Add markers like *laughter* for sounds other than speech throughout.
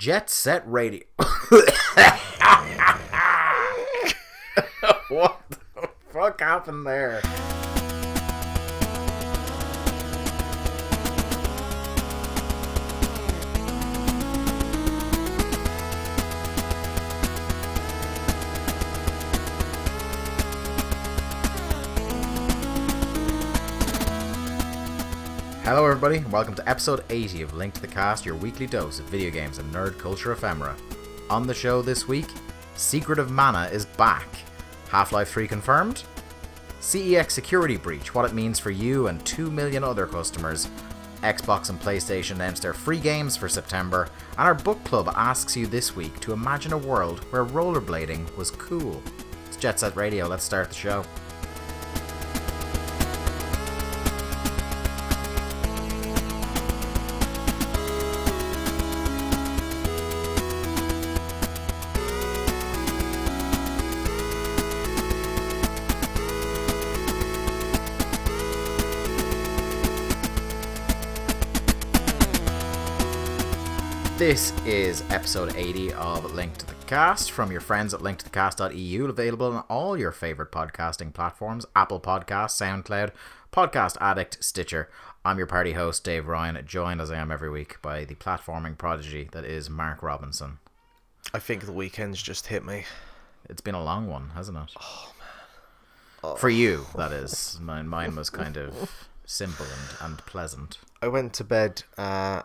Jet Set Radio. *laughs* *laughs* what the fuck happened there? Hello, everybody, and welcome to episode 80 of Link to the Cast, your weekly dose of video games and nerd culture ephemera. On the show this week, Secret of Mana is back. Half Life 3 confirmed. CEX security breach, what it means for you and 2 million other customers. Xbox and PlayStation announced their free games for September, and our book club asks you this week to imagine a world where rollerblading was cool. It's Jet Set Radio, let's start the show. This is episode 80 of Link to the Cast from your friends at linktothecast.eu, available on all your favorite podcasting platforms Apple Podcasts, SoundCloud, Podcast Addict, Stitcher. I'm your party host, Dave Ryan, joined as I am every week by the platforming prodigy that is Mark Robinson. I think the weekend's just hit me. It's been a long one, hasn't it? Oh, man. Oh. For you, oh. that is. Mine, mine was kind of simple and, and pleasant. I went to bed at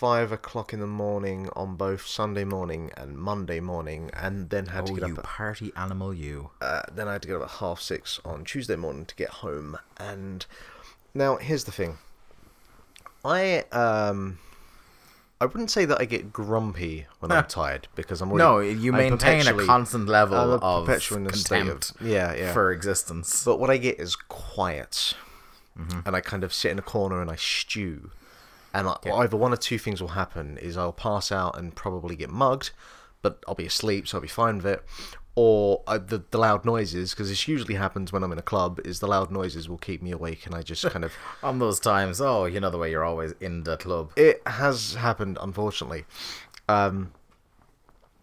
five o'clock in the morning on both Sunday morning and Monday morning, and then had oh, to get you up. At, party animal, you. Uh, then I had to get up at half six on Tuesday morning to get home. And now here's the thing. I um. I wouldn't say that I get grumpy when I'm tired because I'm already, no. You maintain a constant level a of perpetual in state contempt of- yeah, yeah. for existence. But what I get is quiet, Mm-hmm. and I kind of sit in a corner and I stew. And I, Yeah. either one or two things will happen: is I'll pass out and probably get mugged, but I'll be asleep, so I'll be fine with it. Or I, the the loud noises, because this usually happens when I'm in a club, is the loud noises will keep me awake, and I just kind of. *laughs* On those times, oh, you know the way you're always in the club. It has happened, unfortunately. Um,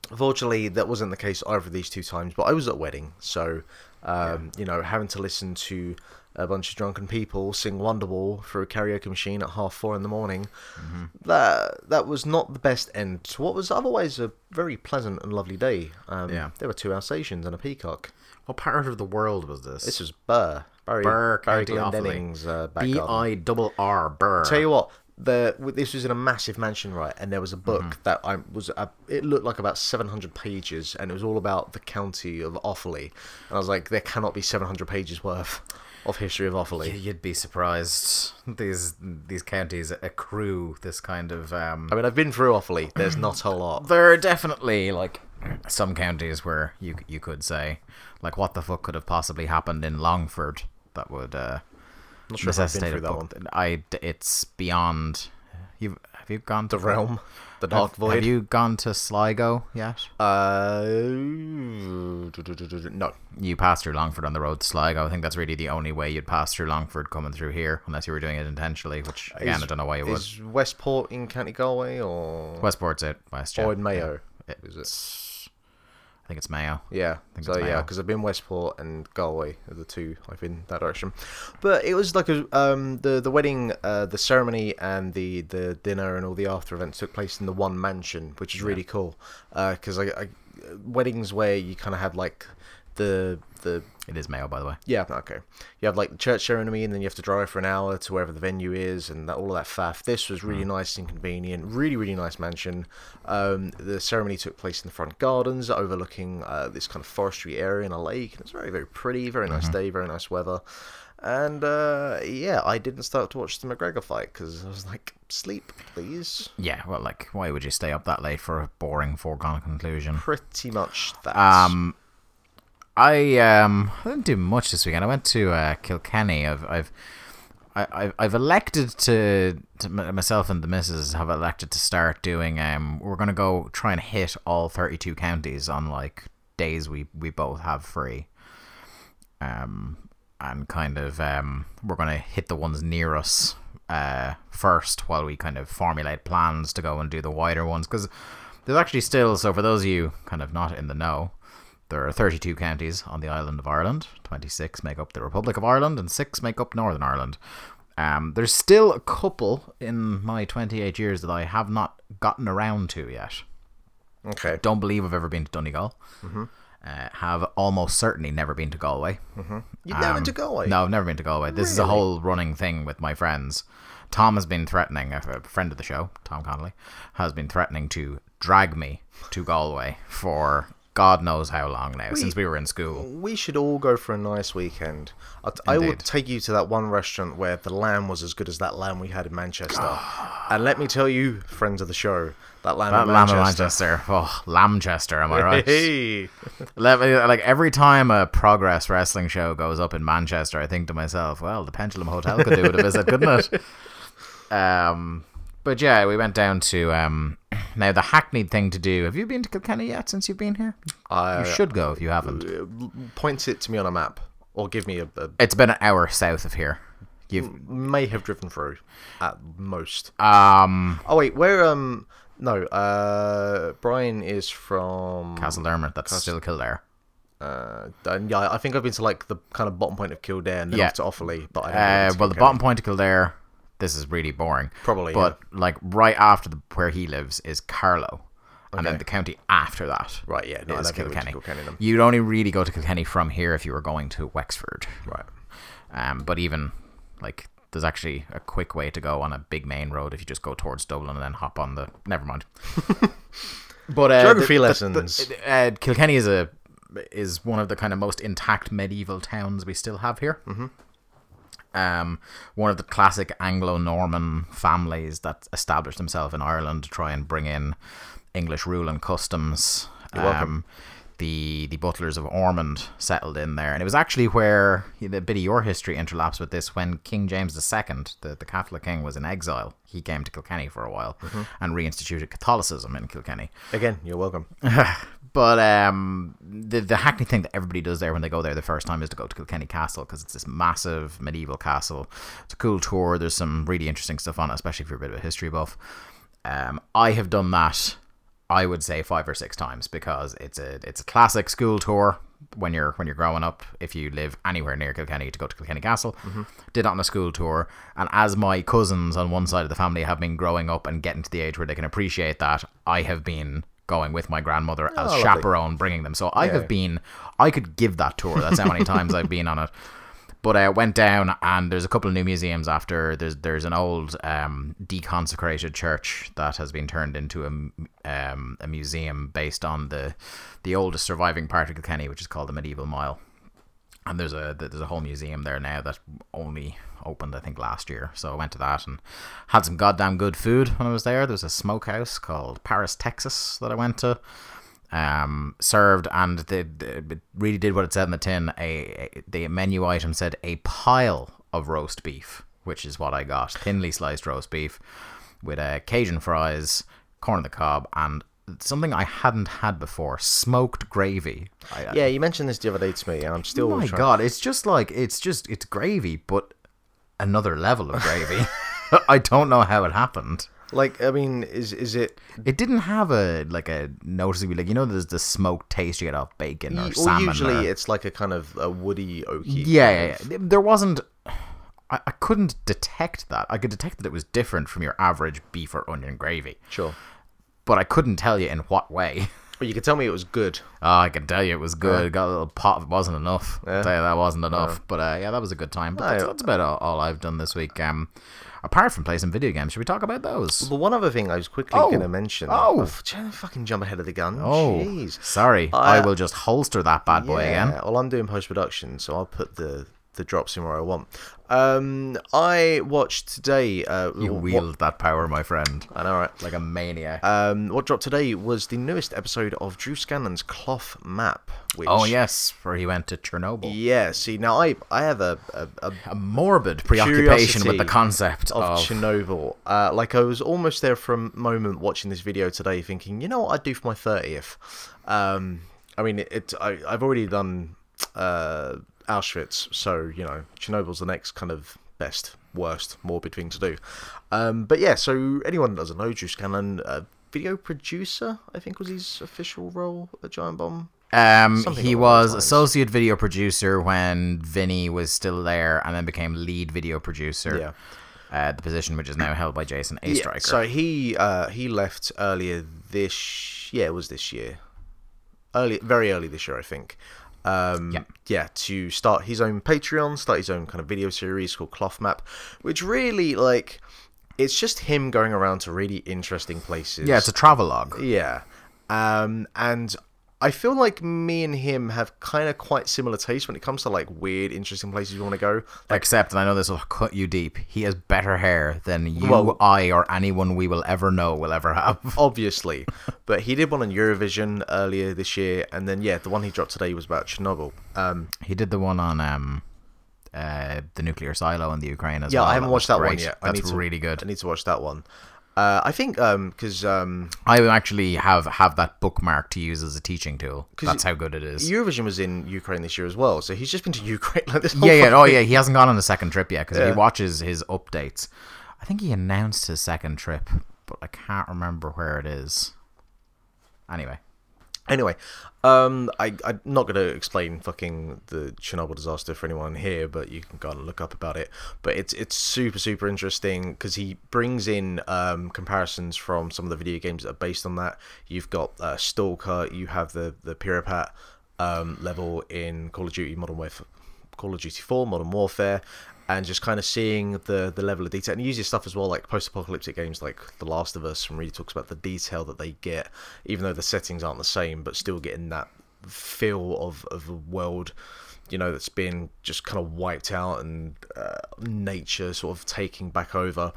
Unfortunately, that wasn't the case either of these two times, but I was at a wedding, so um, you know, having to listen to a bunch of drunken people sing Wonderwall through a karaoke machine at half four in the morning, that that was not the best end to what was otherwise a very pleasant and lovely day. Um, Yeah. there were two Alsatians and a peacock. What part of the world was this? This was Birr, Barry, Birr Barry Offaly. Glendenning's uh, back B. I double R Birr. Tell you what, the this was in a massive mansion, right? And there was a book Mm-hmm. that I was. Uh, it looked like about seven hundred pages, and it was all about the county of Offaly. And I was like, there cannot be seven hundred pages worth of history of Offaly. You'd be surprised. These these counties accrue this kind of. Um, I mean, I've been through Offaly. There's not a lot. there are definitely like some counties where you you could say like what the fuck could have possibly happened in Longford that would uh, Not sure if I've been necessitate through that one. I it's beyond. You have you gone to The realm, the dark have, void. Have you gone to Sligo yet? Uh, no. You passed through Longford on the road to Sligo. I think that's really the only way you'd pass through Longford coming through here, unless you were doing it intentionally. Which again, Is- I don't know why you would. Is Westport in County Galway or Westport's it, West. Yeah. or in Mayo? It- Is it? I think it's Mayo. Yeah, think so it's yeah, because I've been Westport and Galway are the two I've been that direction. But it was like a um the the wedding, uh, the ceremony and the the dinner and all the after events took place in the one mansion, which is really cool. Because I, I weddings where you kind of have like the the It is Mayo, by the way. yeah okay you have like the church ceremony and then you have to drive for an hour to wherever the venue is and that, all of that faff. This was really nice and convenient, really really nice mansion. Um, the ceremony took place in the front gardens, overlooking uh, this kind of forestry area in a lake. And it's very very pretty, very nice day, very nice weather. And uh, yeah, I didn't start to watch the McGregor fight because I was like, sleep, please. Yeah, well, like, why would you stay up that late for a boring foregone conclusion? Pretty much that. Um, I um, I didn't do much this weekend. I went to uh, Kilkenny. I've I've I, I've elected to, to myself and the missus have elected to start doing. Um, we're gonna go try and hit all thirty two counties on like days we we both have free. Um, and kind of um, we're gonna hit the ones near us uh first while we kind of formulate plans to go and do the wider ones because There's actually still, so for those of you kind of not in the know, there are 32 counties on the island of Ireland. 26 make up the Republic of Ireland, and 6 make up Northern Ireland. Um, there's still a couple in my 28 years that I have not gotten around to yet. Okay. Don't believe I've ever been to Donegal. Mm-hmm. Uh, have almost certainly never been to Galway. You've never been to Galway? Um, No, I've never been to Galway. This is a whole running thing with my friends. Tom has been threatening, a friend of the show, Tom Connolly, has been threatening to drag me to Galway for God knows how long now, since we were in school. We should all go for a nice weekend. T- I take you to that one restaurant where the lamb was as good as that lamb we had in Manchester. *sighs* and let me tell you, friends of the show, that lamb That in Lamb of Manchester. Manchester. Oh, Lambchester, am I right? Hey. *laughs* Let me- like every time a progress wrestling show goes up in Manchester, I think to myself, well, the Pendulum Hotel could do with a visit, couldn't it? *laughs* Um, but yeah, we went down to um, *clears throat* now the hackneyed thing to do. Have you been to Kilkenny yet since you've been here? I You should go if you haven't. point it to me on a map or give me a, a It's been an hour south of here. You've may have driven through at most. um Oh wait, where um no, uh Brian is from Castledermot. That's still Kildare. uh and yeah, I think I've been to like the kind of bottom point of Kildare and then Yeah. off to Offaly, but I Uh, to well, the bottom point of Kildare. This is really boring. Probably, but like right after the, where he lives is Carlow, and then the county after that Right, yeah, no, is don't think I've been to Kilkenny. Kilkenny then. You'd only really go to Kilkenny from here if you were going to Wexford. Right. Um, but even like there's actually a quick way to go on a big main road if you just go towards Dublin and then hop on the. Never mind. *laughs* but uh, Geography the- the- lessons. the- uh, Kilkenny is a is one of the kind of most intact medieval towns we still have here. Mm-hmm. Um, one of the classic Anglo-Norman families that established themselves in Ireland to try and bring in English rule and customs. You're welcome. Um, the the Butlers of Ormond settled in there, and it was actually where a bit of your history interlaps with this. When King James II, the, the Catholic king, was in exile, he came to Kilkenny for a while Mm-hmm. and reinstituted Catholicism in Kilkenny. Again, you're welcome. *laughs* But um, the the hackney thing that everybody does there when they go there the first time is to go to Kilkenny Castle because it's this massive medieval castle. It's a cool tour. There's some really interesting stuff on it, especially if you're a bit of a history buff. Um, I have done that. I would say five or six times because it's a it's a classic school tour when you're when you're growing up. If you live anywhere near Kilkenny, to go to Kilkenny Castle, did it on a school tour, and as my cousins on one side of the family have been growing up and getting to the age where they can appreciate that, I have been going with my grandmother as lovely. chaperone, bringing them. So I Yeah. have been, I could give that tour. That's how many *laughs* times I've been on it. But I went down, and there's a couple of new museums after. There's there's an old um, deconsecrated church that has been turned into a, um, a museum based on the the oldest surviving part of Kilkenny, which is called the Medieval Mile. And there's a there's a whole museum there now that only opened I think last year. So I went to that and had some goddamn good food when I was there. There's a smokehouse called Paris, Texas that I went to um, served, and they, they really did what it said in the tin. A, a the menu item said a pile of roast beef, which is what I got: thinly sliced roast beef with uh, Cajun fries, corn on the cob, and something I hadn't had before: smoked gravy. I, Yeah, you mentioned this the other day to me, and I'm still. Oh my trying- god, it's just like it's just it's gravy, but another level of gravy. *laughs* *laughs* I don't know how it happened. Like, I mean, is is it? It didn't have a like a noticeably like you know there's the smoked taste you get off bacon or Well, salmon. usually or- it's like a kind of a woody oaky. yeah, yeah, yeah. There wasn't. I, I couldn't detect that. I could detect that it was different from your average beef or onion gravy, Sure. But I couldn't tell you in what way. But you could tell me it was good. *laughs* Oh, I can tell you it was good. Got a little pot. It wasn't enough. Yeah. I'll tell you that wasn't enough. But uh, yeah, that was a good time. But that's, that's about all, all I've done this week. Um, apart from playing some video games, should we talk about those? But one other thing I was quickly Oh. going to mention. Oh. trying to fucking jump ahead of the gun. Oh, Jeez. sorry. I Uh, will just holster that bad boy Yeah, again. Well, I'm doing post production, so I'll put the the drops in where I want. Um, I watched today. Uh, You what- wield that power, my friend, I know, right? like a maniac. Um, what dropped today was the newest episode of Drew Scanlon's Cloth Map. Which, oh yes, where he went to Chernobyl. Yeah. See, now I I have a, a, a A morbid preoccupation with the concept of of, Chernobyl. Uh, like I was almost there for a moment watching this video today, thinking, you know what I'd do for my thirtieth. Um, I mean, it. it I, I've already done uh, Auschwitz, so you know, Chernobyl's the next kind of best, worst, morbid thing to do. Um, but yeah, so anyone that doesn't know, Drew Scanlon, uh, video producer. I think was his official role at Giant Bomb. Um, Something he was associate video producer when Vinny was still there, and then became lead video producer. Yeah. Uh, the position which is now held by Jason Oestreicher. So he uh, he left earlier this yeah it was this year, early very early this year I think. Um, Yeah. yeah, to start his own Patreon, start his own kind of video series called Cloth Map, which really like it's just him going around to really interesting places. yeah, it's a travelogue. Yeah. Um, and I feel like me and him have kind of quite similar tastes when it comes to like weird, interesting places you want to go. Except, and I know this will cut you deep. He has better hair than you, Well- I, or anyone we will ever know will ever have. *laughs* Obviously. but he did one on Eurovision earlier this year. And then, yeah, the one he dropped today was about Chernobyl. Um, He did the one on um, uh, the nuclear silo in the Ukraine as yeah, well. Yeah, I haven't was watched that one great. yet. I That's need to, really good. I need to watch that one. Uh, I think because um, I actually have have that bookmark to use as a teaching tool. That's how good it is. Eurovision was in Ukraine this year as well. So he's just been to *laughs* Ukraine like this yeah, yeah. Oh, yeah. He hasn't gone on a second trip yet because Yeah. he watches his updates, I think he announced his second trip, but I can't remember where it is. Anyway, Anyway, um, I, I'm not going to explain fucking the Chernobyl disaster for anyone here, but you can go and look up about it. But it's it's super super interesting because he brings in um, comparisons from some of the video games that are based on that. You've got uh, Stalker, you have the the Pripyat um, level in Call of Duty Modern Warfare, Call of Duty 4 Modern Warfare. And just kind of seeing the the level of detail, and he uses stuff as well, like post-apocalyptic games like The Last of Us, and really talks about the detail that they get, even though the settings aren't the same, but still getting that feel of of a world, you know, that's been just kind of wiped out and uh, nature sort of taking back over,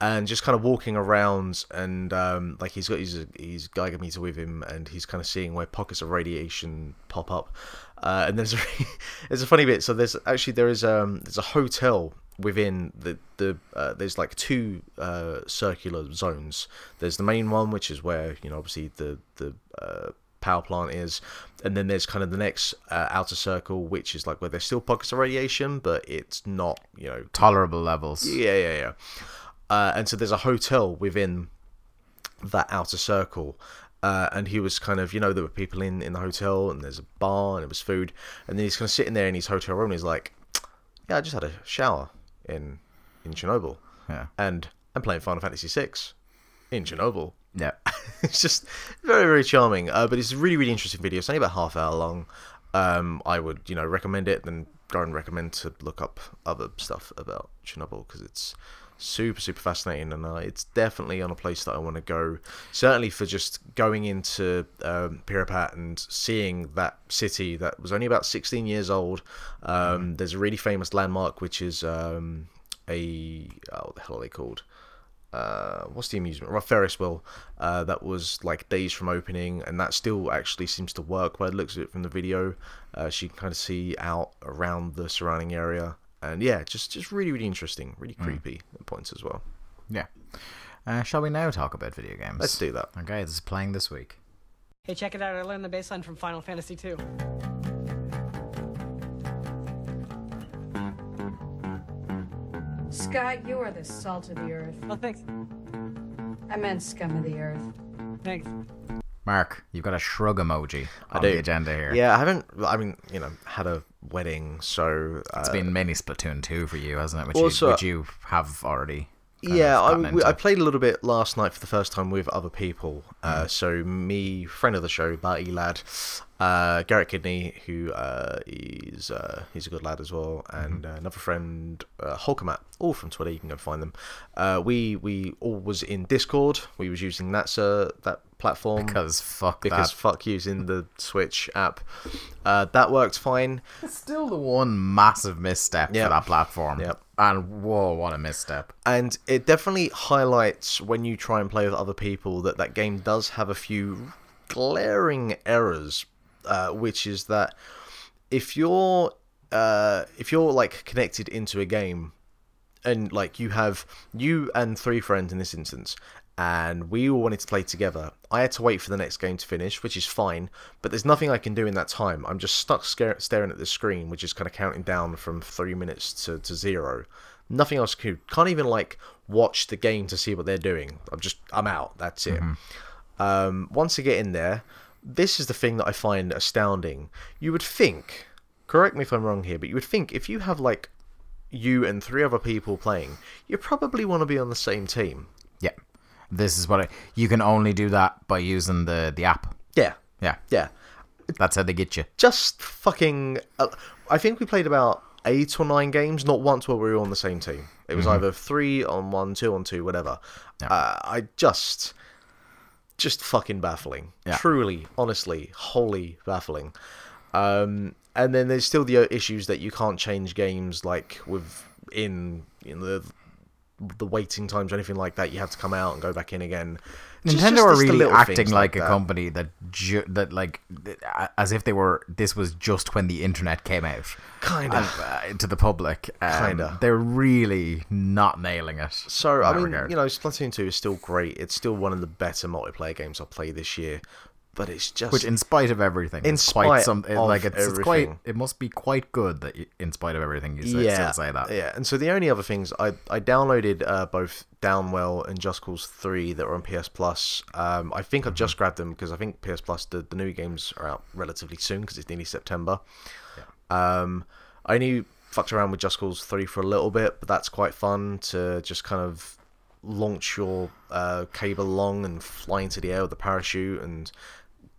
and just kind of walking around and um, like he's got his his Geiger meter with him, and he's kind of seeing where pockets of radiation pop up, uh, and there's a *laughs* there's a funny bit. So there's actually there is um there's a hotel within the the uh, there's like two uh, circular zones. There's the main one, which is where you know obviously the the uh, power plant is, and then there's kind of the next uh, outer circle, which is like where there's still pockets of radiation, but it's not you know tolerable levels. yeah yeah yeah. Uh, and so there's a hotel within that outer circle. Uh, and he was kind of, you know, there were people in, in the hotel, and there's a bar, and it was food, and then he's kind of sitting there in his hotel room, and he's like, "Yeah, I just had a shower in in Chernobyl, Yeah. and I'm playing Final Fantasy VI in Chernobyl." Yeah. *laughs* it's just very very charming uh, but it's a really really interesting video it's only about half hour long um, i would you know recommend it then go and recommend to look up other stuff about chernobyl because it's super super fascinating and uh, it's definitely on a place that i want to go certainly for just going into um, Pripyat and seeing that city that was only about 16 years old um, there's a really famous landmark which is um, a oh, what the hell are they called uh, what's the amusement? Right, Ferris wheel. Uh, that was like days from opening, and that still actually seems to work by the looks of it from the video. Uh, you can kind of see out around the surrounding area, and yeah, just just really really interesting, really creepy at points as well. Yeah. Uh, shall we now talk about video games? Let's do that. Okay, this is playing this week. Hey, check it out. I learned the baseline from Final Fantasy II. Scott, you are the salt of the earth. Oh, thanks. I meant scum of the earth. Thanks. Mark, you've got a shrug emoji on do. the agenda here. Yeah, I haven't. I mean, you know, had a wedding, so uh, It's been mini Splatoon 2 for you, hasn't it? Which, Also- you, which you have already. yeah, I, we- I played a little bit last night for the first time with other people. Mm. Uh, so me, friend of the show, Barty lad, uh, Garrett Kidney, who uh, is uh, he's a good lad as well, Mm-hmm. and uh, another friend, uh, Holkamat, all from Twitter. You can go find them. Uh, we we all was in Discord. We was using that uh, that platform Because fuck because that. fuck using the Switch app. Uh, that worked fine. It's still the one massive misstep Yep. for that platform. Yep. And whoa, what a misstep. and it definitely highlights when you try and play with other people that that game does have a few glaring errors uh, which is that if you're uh, if you're like connected into a game and like you have you and three friends in this instance and we all wanted to play together i had to wait for the next game to finish which is fine but there's nothing i can do in that time i'm just stuck scare- staring at the screen which is kind of counting down from three minutes to, to zero nothing else could can't even like watch the game to see what they're doing. I'm just I'm out. That's it. Um, once I get in there, this is the thing that I find astounding. You would think, correct me if I'm wrong here, but you would think if you have like you and three other people playing, you probably want to be on the same team. This is what I, you can only do that by using the the app. Yeah, Yeah. yeah. That's how they get you. Just fucking. Uh, I think we played about eight or nine games, not once where we were on the same team. It was either three on one, two on two, whatever. Yeah. Uh, I just. Just fucking baffling. Yeah. Truly, honestly, wholly baffling. Um, and then there's still the issues that you can't change games like with in in the the waiting times or anything like that. You have to come out and go back in again. Nintendo just are the really acting things like, a that. company that ju- that like as if they were this was just when the internet came out Kinda. uh, to the public. Um, Kinda. They're really not nailing it. So I mean, regard. you know, Splatoon 2 is still great. It's still one of the better multiplayer games I've played this year. But it's just Which, in spite of everything, In it's quite spite some it- of like it's, it's quite. It must be quite good that, you, in spite of everything, you say, yeah, still say that. Yeah, and so the only other things I I downloaded uh, both Downwell and Just Cause 3 that were on PS Plus. Um, I think I've Mm-hmm. just grabbed them because I think PS Plus the, the new games are out relatively soon because it's nearly September. Um, I only fucked around with Just Cause 3 for a little bit, but that's quite fun to just kind of launch your uh, cable along and fly into the air with a parachute and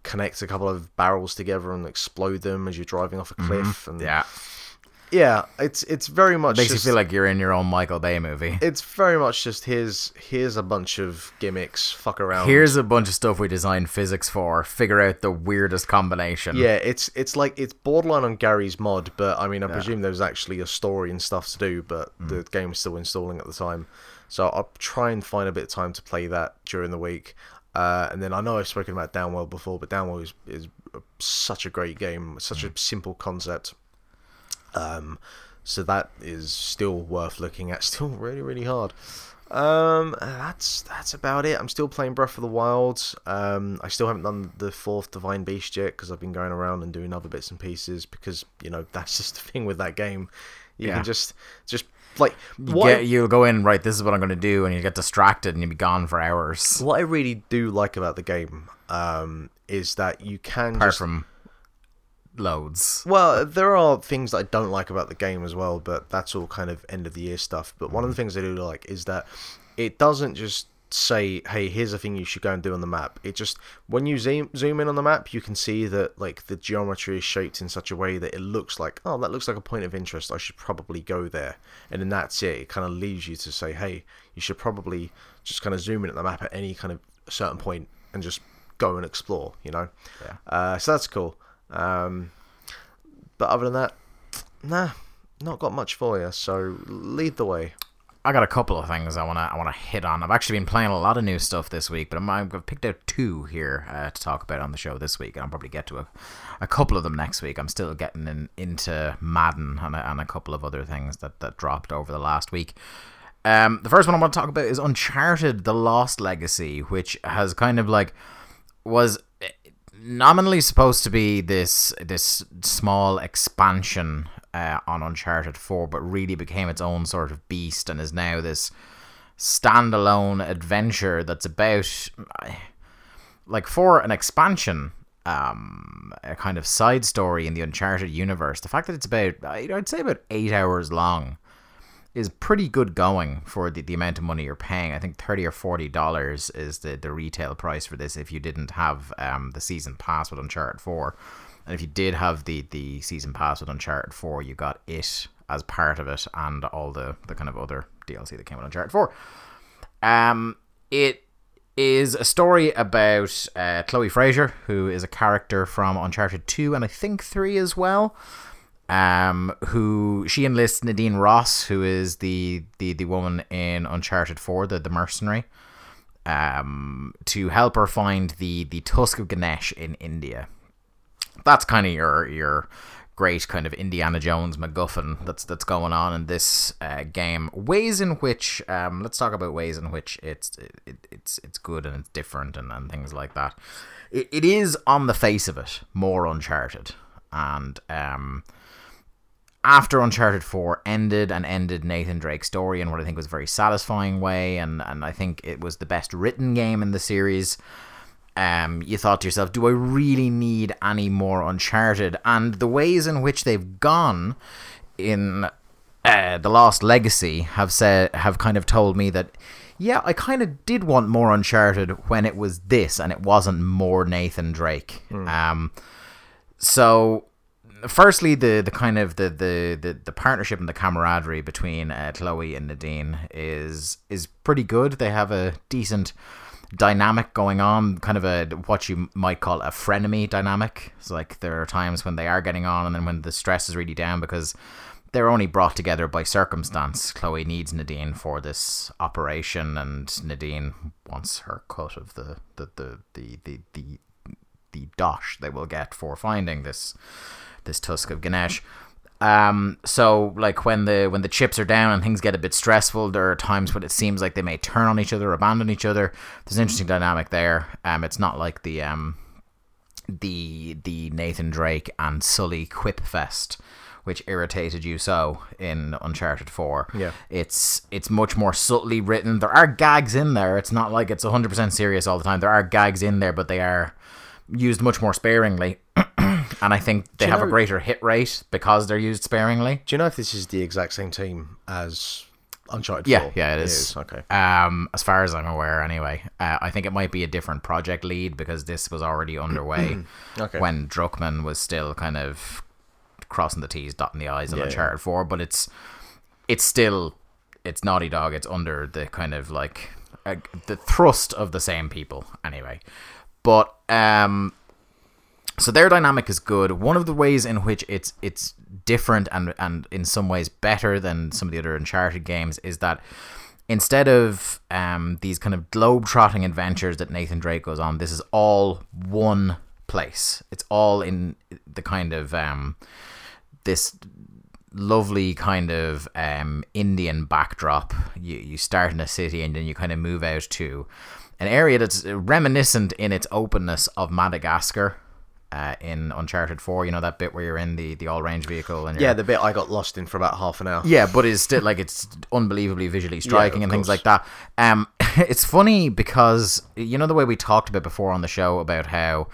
connect a couple of barrels together and explode them as you're driving off a cliff. And Mm-hmm. Yeah, yeah, it's it's very much makes just, you feel like you're in your own Michael Bay movie. it's very much just here's here's a bunch of gimmicks, fuck around. Here's a bunch of stuff we designed physics for. Figure out the weirdest combination. yeah, it's it's like it's borderline on Garry's Mod, but I mean I presume there was actually a story and stuff to do, but Mm. the game was still installing at the time. So I'll try and find a bit of time to play that during the week. Uh, and then I know I've spoken about Downwell before, but Downwell is, is such a great game, such Mm. a simple concept. Um, so that is still worth looking at. *laughs* Still really, really hard. Um, that's that's about it. I'm still playing Breath of the Wild. Um, I still haven't done the fourth Divine Beast yet because I've been going around and doing other bits and pieces because you know *laughs* that's just the thing with that game. You Yeah. can just just like you get, you'll go in right. This is what I'm going to do, and you get distracted, and you'll be gone for hours. what I really do like about the game um, is that you can Apart just from loads. Well, there are things that I don't like about the game as well, but that's all kind of end of the year stuff. But one of the things I do like is that it doesn't just say, "Hey, here's a thing you should go and do on the map." It just when you zoom zoom in on the map, you can see that like the geometry is shaped in such a way that it looks like, "Oh, that looks like a point of interest. I should probably go there." And then that's it. It kind of leaves you to say, "Hey, you should probably just kind of zoom in at the map at any kind of certain point and just go and explore." You know. Yeah. Uh, so that's cool. Um, but other than that, nah, not got much for you. So lead the way. I got a couple of things I wanna I wanna hit on. I've actually been playing a lot of new stuff this week, but I'm, I've picked out two here uh, to talk about on the show this week, and I'll probably get to a, a couple of them next week. I'm still getting in, into Madden and a, and a couple of other things that, that dropped over the last week. Um, the first one I want to talk about is Uncharted: The Lost Legacy, which has kind of like was nominally supposed to be this this small expansion uh, on Uncharted 4, but really became its own sort of beast and is now this standalone adventure that's about like for an expansion um a kind of side story in the Uncharted universe. The fact that it's about I'd say about 8 hours long is pretty good going for the, the amount of money you're paying. I think thirty or forty dollars is the, the retail price for this if you didn't have um, the season pass with Uncharted Four, and if you did have the the season pass with Uncharted Four, you got it as part of it and all the the kind of other DLC that came with Uncharted Four. Um, it is a story about uh, Chloe Frazer, who is a character from Uncharted Two and I think Three as well um, who she enlists Nadine Ross, who is the the, the woman in Uncharted Four, the the mercenary, um, to help her find the the Tusk of Ganesh in India. That's kind of your your great kind of Indiana Jones MacGuffin that's that's going on in this uh, game. Ways in which um, let's talk about ways in which it's it, it's it's good and it's different and, and things like that. It, it is on the face of it more Uncharted and um after Uncharted 4 ended and ended Nathan Drake's story in what I think was a very satisfying way, and, and I think it was the best written game in the series, um, you thought to yourself, do I really need any more Uncharted? And the ways in which they've gone in uh, The Lost Legacy have said have kind of told me that yeah, I kind of did want more Uncharted when it was this and it wasn't more Nathan Drake. Um, so firstly the the kind of the the the, the partnership and the camaraderie between uh, Chloe and Nadine is is pretty good. They have a decent dynamic going on, kind of a what you might call a frenemy dynamic. So like there are times when they are getting on, and then when the stress is really down because they're only brought together by circumstance. Chloe needs Nadine for this operation, and Nadine wants her cut of the the the the the, the, the dosh they will get for finding this this tusk of Ganesh. Um, so like when the when the chips are down and things get a bit stressful, there are times when it seems like they may turn on each other, abandon each other. There's an interesting dynamic there. Um, it's not like the um the the Nathan Drake and Sully quip fest, which irritated you so in Uncharted Four. Yeah. it's it's much more subtly written. There are gags in there. It's not like it's 100 percent serious all the time. There are gags in there, but they are used much more sparingly. And I think they have a greater hit rate because they're used sparingly. Do you know if this is the exact same team as Uncharted Yeah, 4? yeah, it is. Okay. Um, as far as I'm aware, anyway, uh, I think it might be a different project lead because this was already underway *clears throat* Okay. when Druckmann was still kind of crossing the T's, dotting the I's on Yeah, Uncharted Four. But it's it's still it's Naughty Dog. It's under the kind of like uh, the thrust of the same people, anyway. But um, so their dynamic is good. One of the ways in which it's it's different and and in some ways better than some of the other Uncharted games is that instead of um, these kind of globe-trotting adventures that Nathan Drake goes on, this is all one place. It's all in the kind of um, this lovely kind of um, Indian backdrop. You you start in a city and then you kind of move out to an area that's reminiscent in its openness of Madagascar. Uh, in Uncharted Four, you know that bit where you're in the, the all range vehicle and you're, Yeah, the bit I got lost in for about half an hour. yeah, but it's still like it's unbelievably visually striking of and things like that. Um, *laughs* it's funny because you know the way we talked about before on the show about how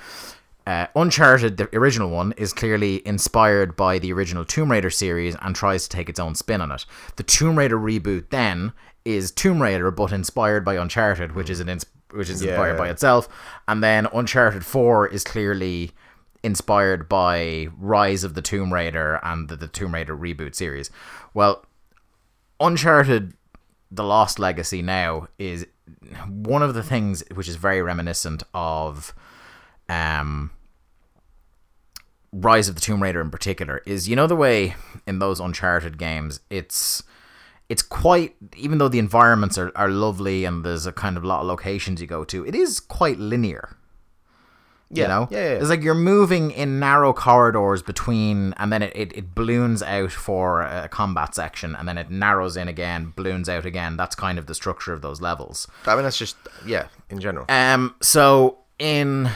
uh, Uncharted, the original one, is clearly inspired by the original Tomb Raider series and tries to take its own spin on it. The Tomb Raider reboot then is Tomb Raider, but inspired by Uncharted, which is an ins- which is Yeah, inspired by itself, and then Uncharted Four is clearly inspired by Rise of the Tomb Raider and the, the Tomb Raider reboot series. Well, Uncharted The Lost Legacy now is one of the things which is very reminiscent of um Rise of the Tomb Raider in particular is you know the way in those Uncharted games it's it's quite even though the environments are, are lovely and there's a kind of lot of locations you go to, it is quite linear. Yeah, You know? yeah, yeah. It's like you're moving in narrow corridors between, and then it, it, it balloons out for a combat section, and then it narrows in again, balloons out again. That's kind of the structure of those levels. I mean, that's just, yeah, in general. Um, so in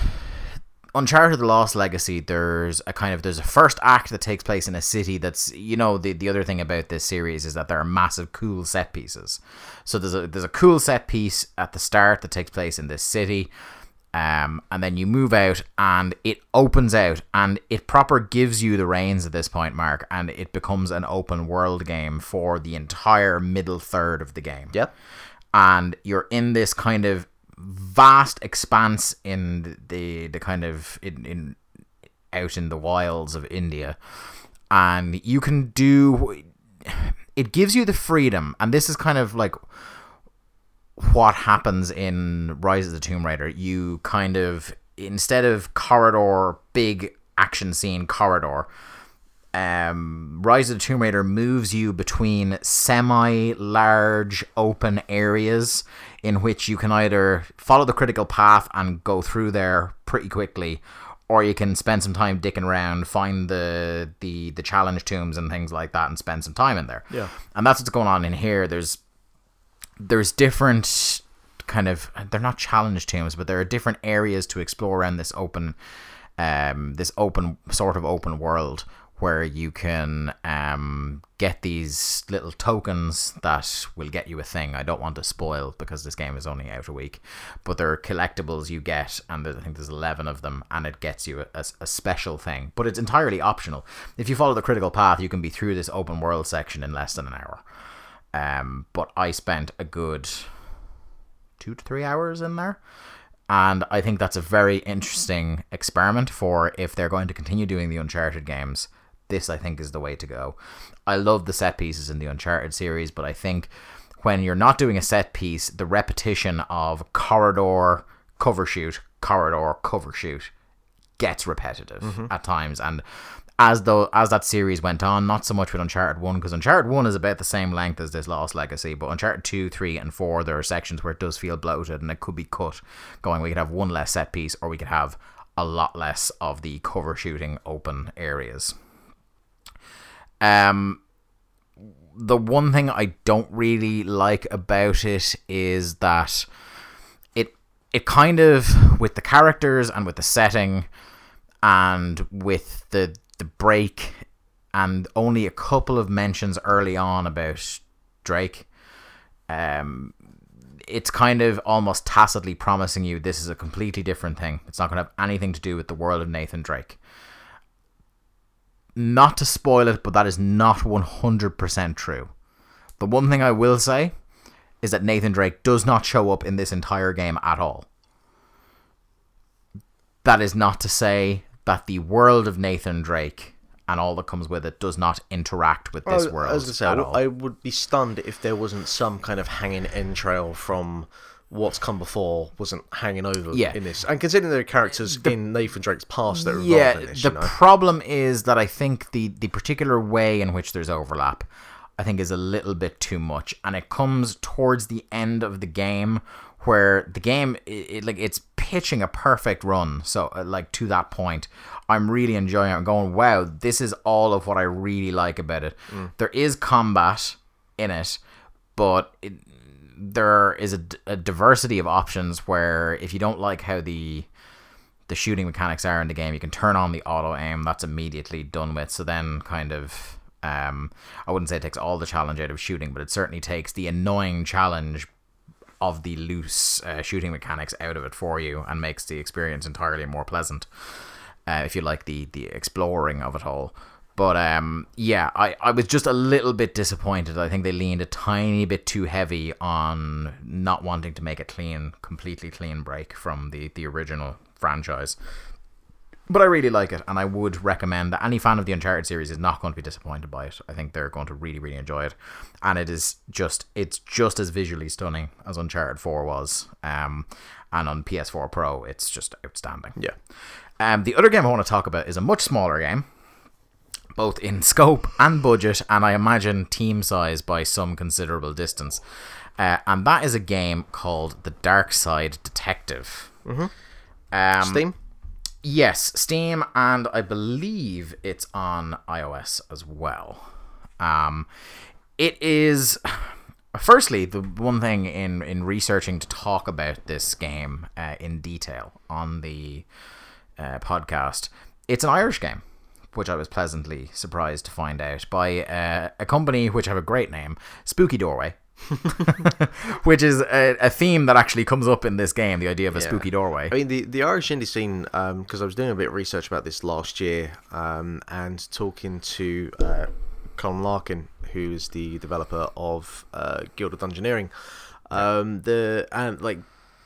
Uncharted: The Lost Legacy, there's a kind of there's a first act that takes place in a city. That's you know the the other thing about this series is that there are massive cool set pieces. So there's a there's a cool set piece at the start that takes place in this city. Um, and then you move out and it opens out and it proper gives you the reins at this point, Mark, and it becomes an open world game for the entire middle third of the game. Yep. and you're in this kind of vast expanse in the the kind of in, in out in the wilds of India. And you can do it gives you the freedom. And this is kind of like what happens in Rise of the Tomb Raider you kind of instead of corridor big action scene corridor um, Rise of the Tomb Raider moves you between semi large open areas in which you can either follow the critical path and go through there pretty quickly, or you can spend some time dicking around, find the, the, the challenge tombs and things like that, and spend some time in there. Yeah. And that's what's going on in here. There's there's different kind of they're not challenge tombs, but there are different areas to explore around this open um this open sort of open world where you can um, get these little tokens that will get you a thing. I don't want to spoil because this game is only out a week, but there are collectibles you get, and I think there's 11 of them, and it gets you a, a special thing. But it's entirely optional. If you follow the critical path, you can be through this open world section in less than an hour. Um, but I spent a good two to three hours in there. And I think that's a very interesting experiment for if they're going to continue doing the Uncharted games. This, I think, is the way to go. I love the set pieces in the Uncharted series, but I think when you're not doing a set piece, the repetition of corridor, cover shoot, corridor, cover shoot gets repetitive at times. And as though as that series went on, not so much with Uncharted One, because Uncharted One is about the same length as this Lost Legacy, but Uncharted Two, Three, and Four, there are sections where it does feel bloated and it could be cut. Going, we could have one less set piece, or we could have a lot less of the cover shooting open areas. Um, the one thing I don't really like about it is that it it kind of with the characters and with the setting and with the the break and only a couple of mentions early on about Drake um it's kind of almost tacitly promising you this is a completely different thing. It's not going to have anything to do with the world of Nathan Drake. Not to spoil it, but that is not 100% true. The one thing I will say is that Nathan Drake does not show up in this entire game at all. That is not to say that the world of Nathan Drake and all that comes with it does not interact with this I- world I was gonna say, at I all. I would be stunned if there wasn't some kind of hanging entrail from what's come before wasn't hanging over Yeah. in this. And considering there are characters in Nathan Drake's past that are involved yeah, in this, the you know. problem is that I think the the particular way in which there's overlap, I think, is a little bit too much, and it comes towards the end of the game where the game it, it like it's pitching a perfect run. So uh, like to that point, I'm really enjoying it. I'm going, wow, this is all of what I really like about it. There is combat in it, but it, there is a diversity of options where if you don't like how the the shooting mechanics are in the game, you can turn on the auto aim. That's immediately done with. So then, kind of, um, I wouldn't say it takes all the challenge out of shooting, but it certainly takes the annoying challenge of the loose uh, shooting mechanics out of it for you and makes the experience entirely more pleasant. Uh, if you like the the exploring of it all. But um, yeah, I, I was just a little bit disappointed. I think they leaned a tiny bit too heavy on not wanting to make a clean, completely clean break from the, the original franchise. But I really like it, and I would recommend that any fan of the Uncharted series is not going to be disappointed by it. I think they're going to really, really enjoy it, and it is just it's just as visually stunning as Uncharted Four was. Um, and on PS4 Pro, it's just outstanding. Yeah. Um, the other game I want to talk about is a much smaller game, both in scope and budget, and I imagine team size by some considerable distance. Uh, and that is a game called The Darkside Detective. Mm-hmm. Um, Steam? Yes, Steam, and I believe it's on iOS as well. Um, it is. *sighs* Firstly, the one thing in, in researching to talk about this game uh, in detail on the uh, podcast, it's an Irish game, which I was pleasantly surprised to find out by uh, a company which have a great name, Spooky Doorway. *laughs* which is a, a theme that actually comes up in this game the idea of a Yeah. spooky doorway I mean, the, the Irish indie scene, because I was doing a bit of research about this last year um, and talking to uh, Colm Larkin, who is the developer of uh, Guild of Dungeoneering. Um, the and like,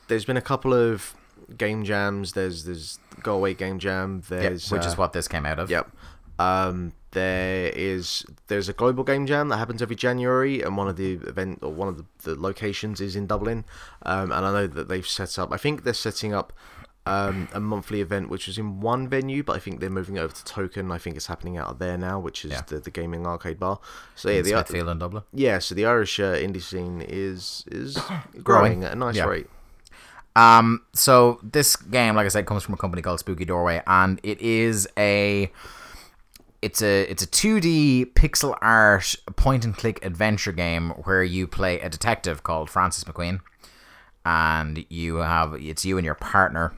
there's been a couple of game jams. There's there's Go Away Game Jam. Yep, There's which uh, is what this came out of. Yep. Um, there is there's a global game jam that happens every January, and one of the event or one of the, the locations is in Dublin. Um, and I know that they've set up. I think they're setting up um, a monthly event which was in one venue, but I think they're moving over to Token. I think it's happening out of there now, which is Yeah. the, the gaming arcade bar. So yeah, in the Smithfield in Dublin. yeah, so the Irish uh, indie scene is is *coughs* Growing. growing at a nice Yeah. rate. Um, so this game, like I said, comes from a company called Spooky Doorway, and it is a it's a it's a 2D pixel art point and click adventure game where you play a detective called Francis McQueen, and you have it's you and your partner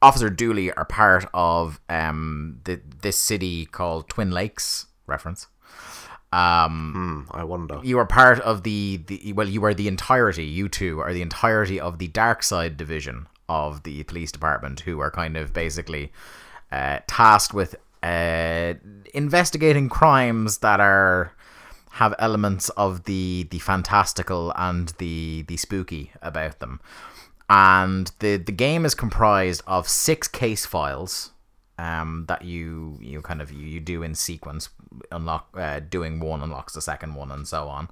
Officer Dooley are part of um the this city called Twin Lakes reference. Um, Hmm, I wonder. you are part of the, the well, you are the entirety. You two are the entirety of the dark side division of the police department, who are kind of basically uh, tasked with uh, investigating crimes that are have elements of the the fantastical and the the spooky about them. And the the game is comprised of six case files um, that you you kind of you, you do in sequence. Unlock uh, doing one unlocks the second one, and so on.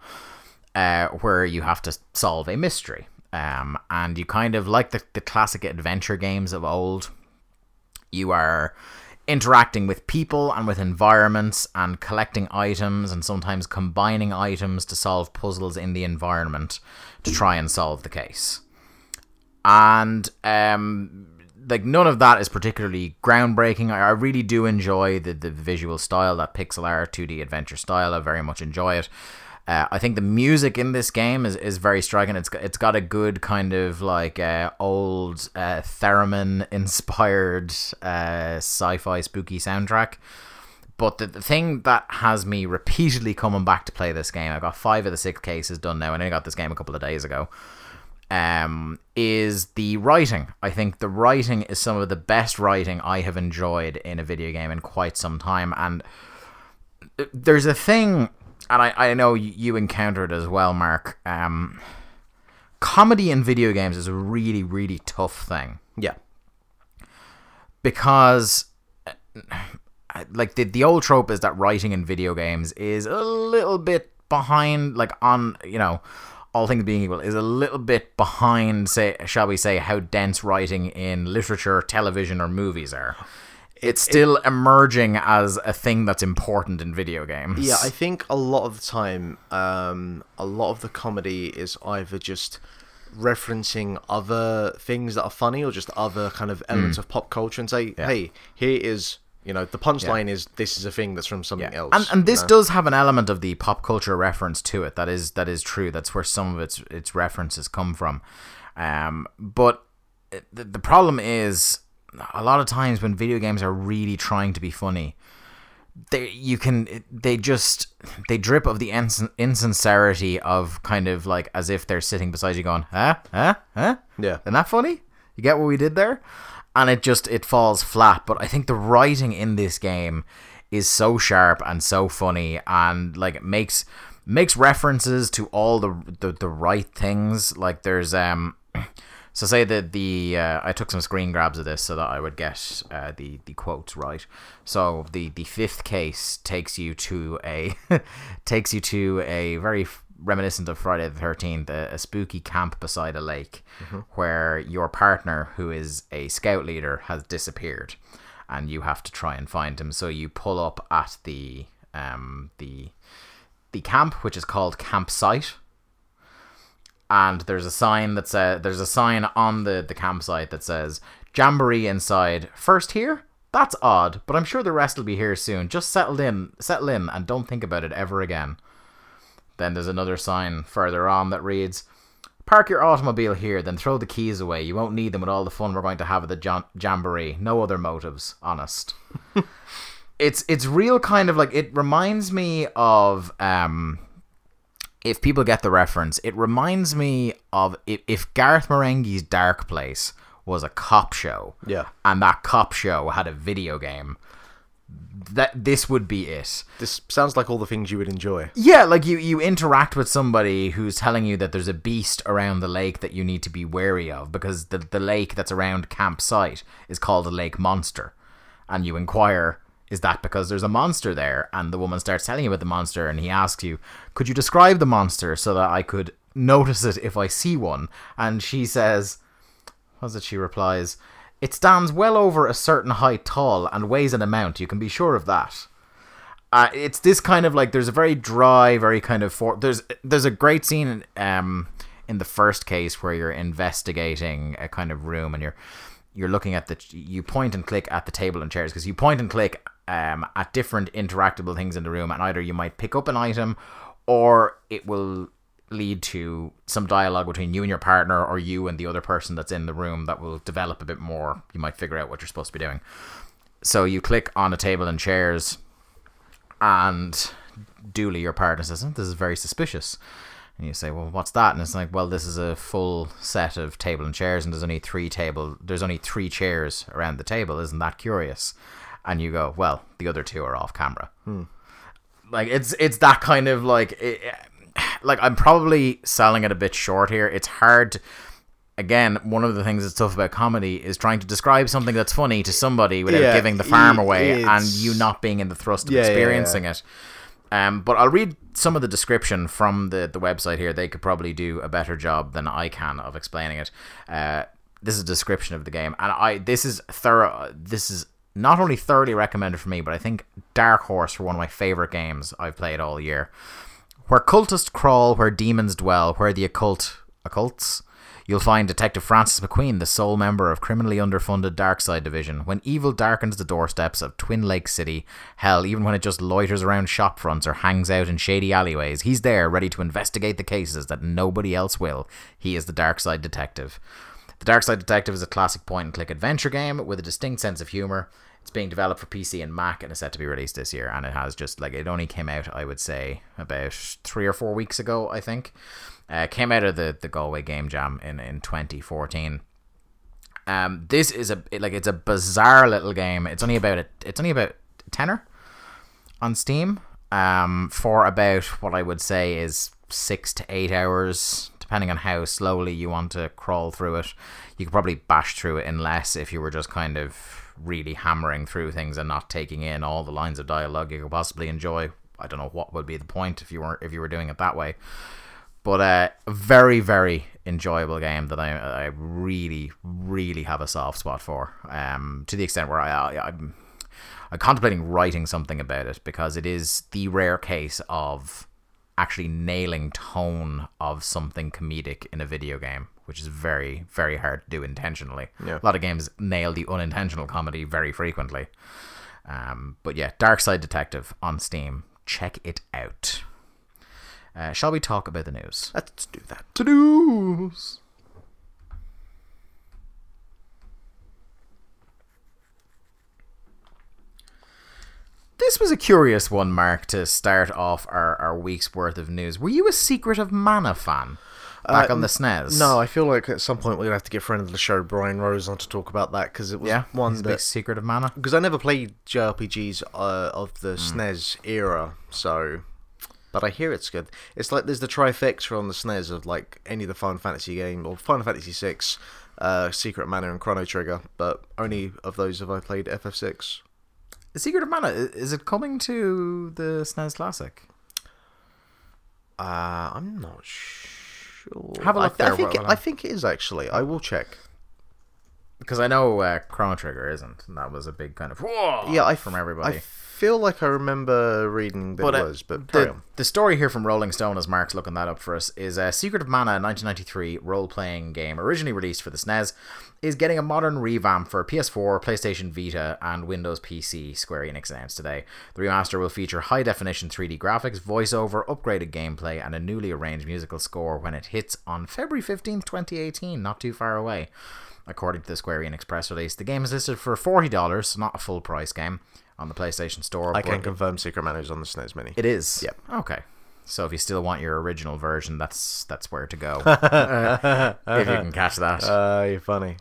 Uh, where you have to solve a mystery. Um, and you kind of like the, the classic adventure games of old. You are interacting with people and with environments and collecting items and sometimes combining items to solve puzzles in the environment to try and solve the case. And um, like none of that is particularly groundbreaking. I, I really do enjoy the, the visual style, that pixel art 2D adventure style. I very much enjoy it. Uh, I think the music in this game is, is very striking. It's got, it's got a good kind of like uh, old uh, theremin *laughs* inspired uh, sci-fi spooky soundtrack. But the, the thing that has me repeatedly coming back to play this game, I've got five of the six cases done now, and I got this game a couple of days ago. Um, is the writing. I think the writing is some of the best writing I have enjoyed in a video game in quite some time, and there's a thing and I, I know you encountered as well, Mark. Um, comedy in video games is a really, really tough thing Yeah. because, uh, like, the, the old trope is that writing in video games is a little bit behind, like, on, you know, all things being equal, is a little bit behind, say, shall we say, how dense writing in literature, television, or movies are. It's still emerging as a thing that's important in video games. Yeah, I think a lot of the time, um, a lot of the comedy is either just referencing other things that are funny or just other kind of elements of pop culture and say, Yeah. hey, here is, you know, the punchline is this is a thing that's from something else. And and this know? does have an element of the pop culture reference to it. That is that is true. That's where some of its its references come from. Um, but the, the problem is a lot of times when video games are really trying to be funny, they you can they just they drip of the ins- insincerity of kind of like as if they're sitting beside you going, huh, huh, huh, Yeah. isn't that funny? You get what we did there? And it just it falls flat. But I think the writing in this game is so sharp and so funny and like it makes makes references to all the the, the right things. Like there's um so say that the uh, I took some screen grabs of this so that I would get uh, the the quotes right. So the the fifth case takes you to a *laughs* takes you to a very reminiscent of Friday the Thirteenth, a, a spooky camp beside a lake, where your partner, who is a scout leader, has disappeared, and you have to try and find him. So you pull up at the um the the camp, which is called campsite and there's a sign that says there's a sign on the the campsite that says jamboree inside. First here? That's odd but i'm sure the rest will be here soon. Just settle in settle in and don't think about it ever again. Then there's another sign further on that reads park your automobile here then throw the keys away. You won't need them with all the fun we're going to have at the jam- jamboree. No other motives honest. *laughs* It's it's real kind of like it reminds me of um if people get the reference, it reminds me of if, if Garth Marenghi's Dark Place was a cop show, Yeah. and that cop show had a video game, that this would be it. This sounds like all the things you would enjoy. Yeah, like you you interact with somebody who's telling you that there's a beast around the lake that you need to be wary of because the the lake that's around campsite is called a lake monster, and you inquire. Is that because there's a monster there? And the woman starts telling you about the monster, and he asks you, Could you describe the monster so that I could notice it if I see one? And she says, What's it? She replies, It stands well over a certain height tall and weighs an amount, you can be sure of that uh, it's this kind of like there's a very dry, very kind of for there's there's a great scene um in the first case where you're investigating a kind of room and you're you're looking at the you point and click at the table and chairs because you point and click um at different interactable things in the room and either you might pick up an item or it will lead to some dialogue between you and your partner or you and the other person that's in the room that will develop a bit more. You might figure out what you're supposed to be doing. So you click on a table and chairs, and duly your partner says, "Oh, "This is very suspicious." And you say, "Well, what's that?" And it's like, "Well, this is a full set of table and chairs, and there's only three table. There's only three chairs around the table. Isn't that curious?" And you go, "Well, the other two are off camera." Like it's it's that kind of like, it, like I'm probably selling it a bit short here. It's hard. To, again, one of the things that's tough about comedy is trying to describe something that's funny to somebody without Yeah, giving the farm i- away and you not being in the thrust of Yeah, yeah, yeah. experiencing it. Um, but I'll read some of the description from the, the website here. They could probably do a better job than I can of explaining it. Uh, this is a description of the game, and I this is thorough. This is not only thoroughly recommended for me, but I think Dark Horse for one of my favorite games I've played all year. Where cultists crawl, where demons dwell, where the occult occults. You'll find Detective Francis McQueen, the sole member of criminally underfunded Darkside Division. When evil darkens the doorsteps of Twin Lake City, hell, even when it just loiters around shop fronts or hangs out in shady alleyways, he's there ready to investigate the cases that nobody else will. He is the Darkside Detective. The Darkside Detective is a classic point and click adventure game with a distinct sense of humor. It's being developed for PC and Mac and is set to be released this year. And it has just like it only came out, I would say, about three or four weeks ago. I think uh, came out of the the Galway Game Jam in in 2014. Um, this is a like it's a bizarre little game. It's only about a, it's only about tenner on Steam. Um, for about what I would say is six to eight hours, depending on how slowly you want to crawl through it. You could probably bash through it in less if you were just kind of really hammering through things and not taking in all the lines of dialogue you could possibly enjoy. I don't know what would be the point if you weren't if you were doing it that way but uh, a very very enjoyable game that I, I really really have a soft spot for um, to the extent where I, I I'm I'm contemplating writing something about it because it is the rare case of actually nailing tone of something comedic in a video game which is very very hard to do intentionally Yeah. a lot of games nail the unintentional comedy very frequently um, but yeah Darkside Detective on Steam check it out uh, shall we talk about the news? Let's do that. To do's. This was a curious one, Mark, to start off our, our week's worth of news. Were you a Secret of Mana fan back Uh, on the SNES? No, I feel like at some point we're gonna have to get friend of the show Brian Rose on to talk about that because it was Yeah, one that Secret of Mana. because I never played JRPGs uh, of the Hmm. SNES era, so. But I hear it's good. It's like there's the trifecta on the SNES of like any of the Final Fantasy game or Final Fantasy Six, uh, Secret Mana, and Chrono Trigger. But only of those have I played FF6. The Secret of Mana, is it coming to the SNES Classic? Uh, I'm not sure. Have a look th- I there think it, I think it is actually. I will check. Because I know uh, Chrono Trigger isn't. And that was a big kind of whoa Yeah, I from everybody. I feel like I remember reading that But, it uh, was, but carry the, on. the story here from Rolling Stone, as Mark's looking that up for us, is uh, Secret of Mana, 1993 role playing game originally released for the SNES, is getting a modern revamp for PS4, PlayStation Vita, and Windows PC, Square Enix announced today. The remaster will feature high definition 3D graphics, voiceover, upgraded gameplay, and a newly arranged musical score when it hits on February 15th, 2018, not too far away. According to the Square Enix press release, the game is listed for $40, so not a full price game, on the PlayStation Store. I can confirm Secret Mana is on the SNES Mini. it is. Yep. Okay. So if you still want your original version, that's that's where to go. *laughs* Uh, if you can catch that. *laughs* Uh, you're funny.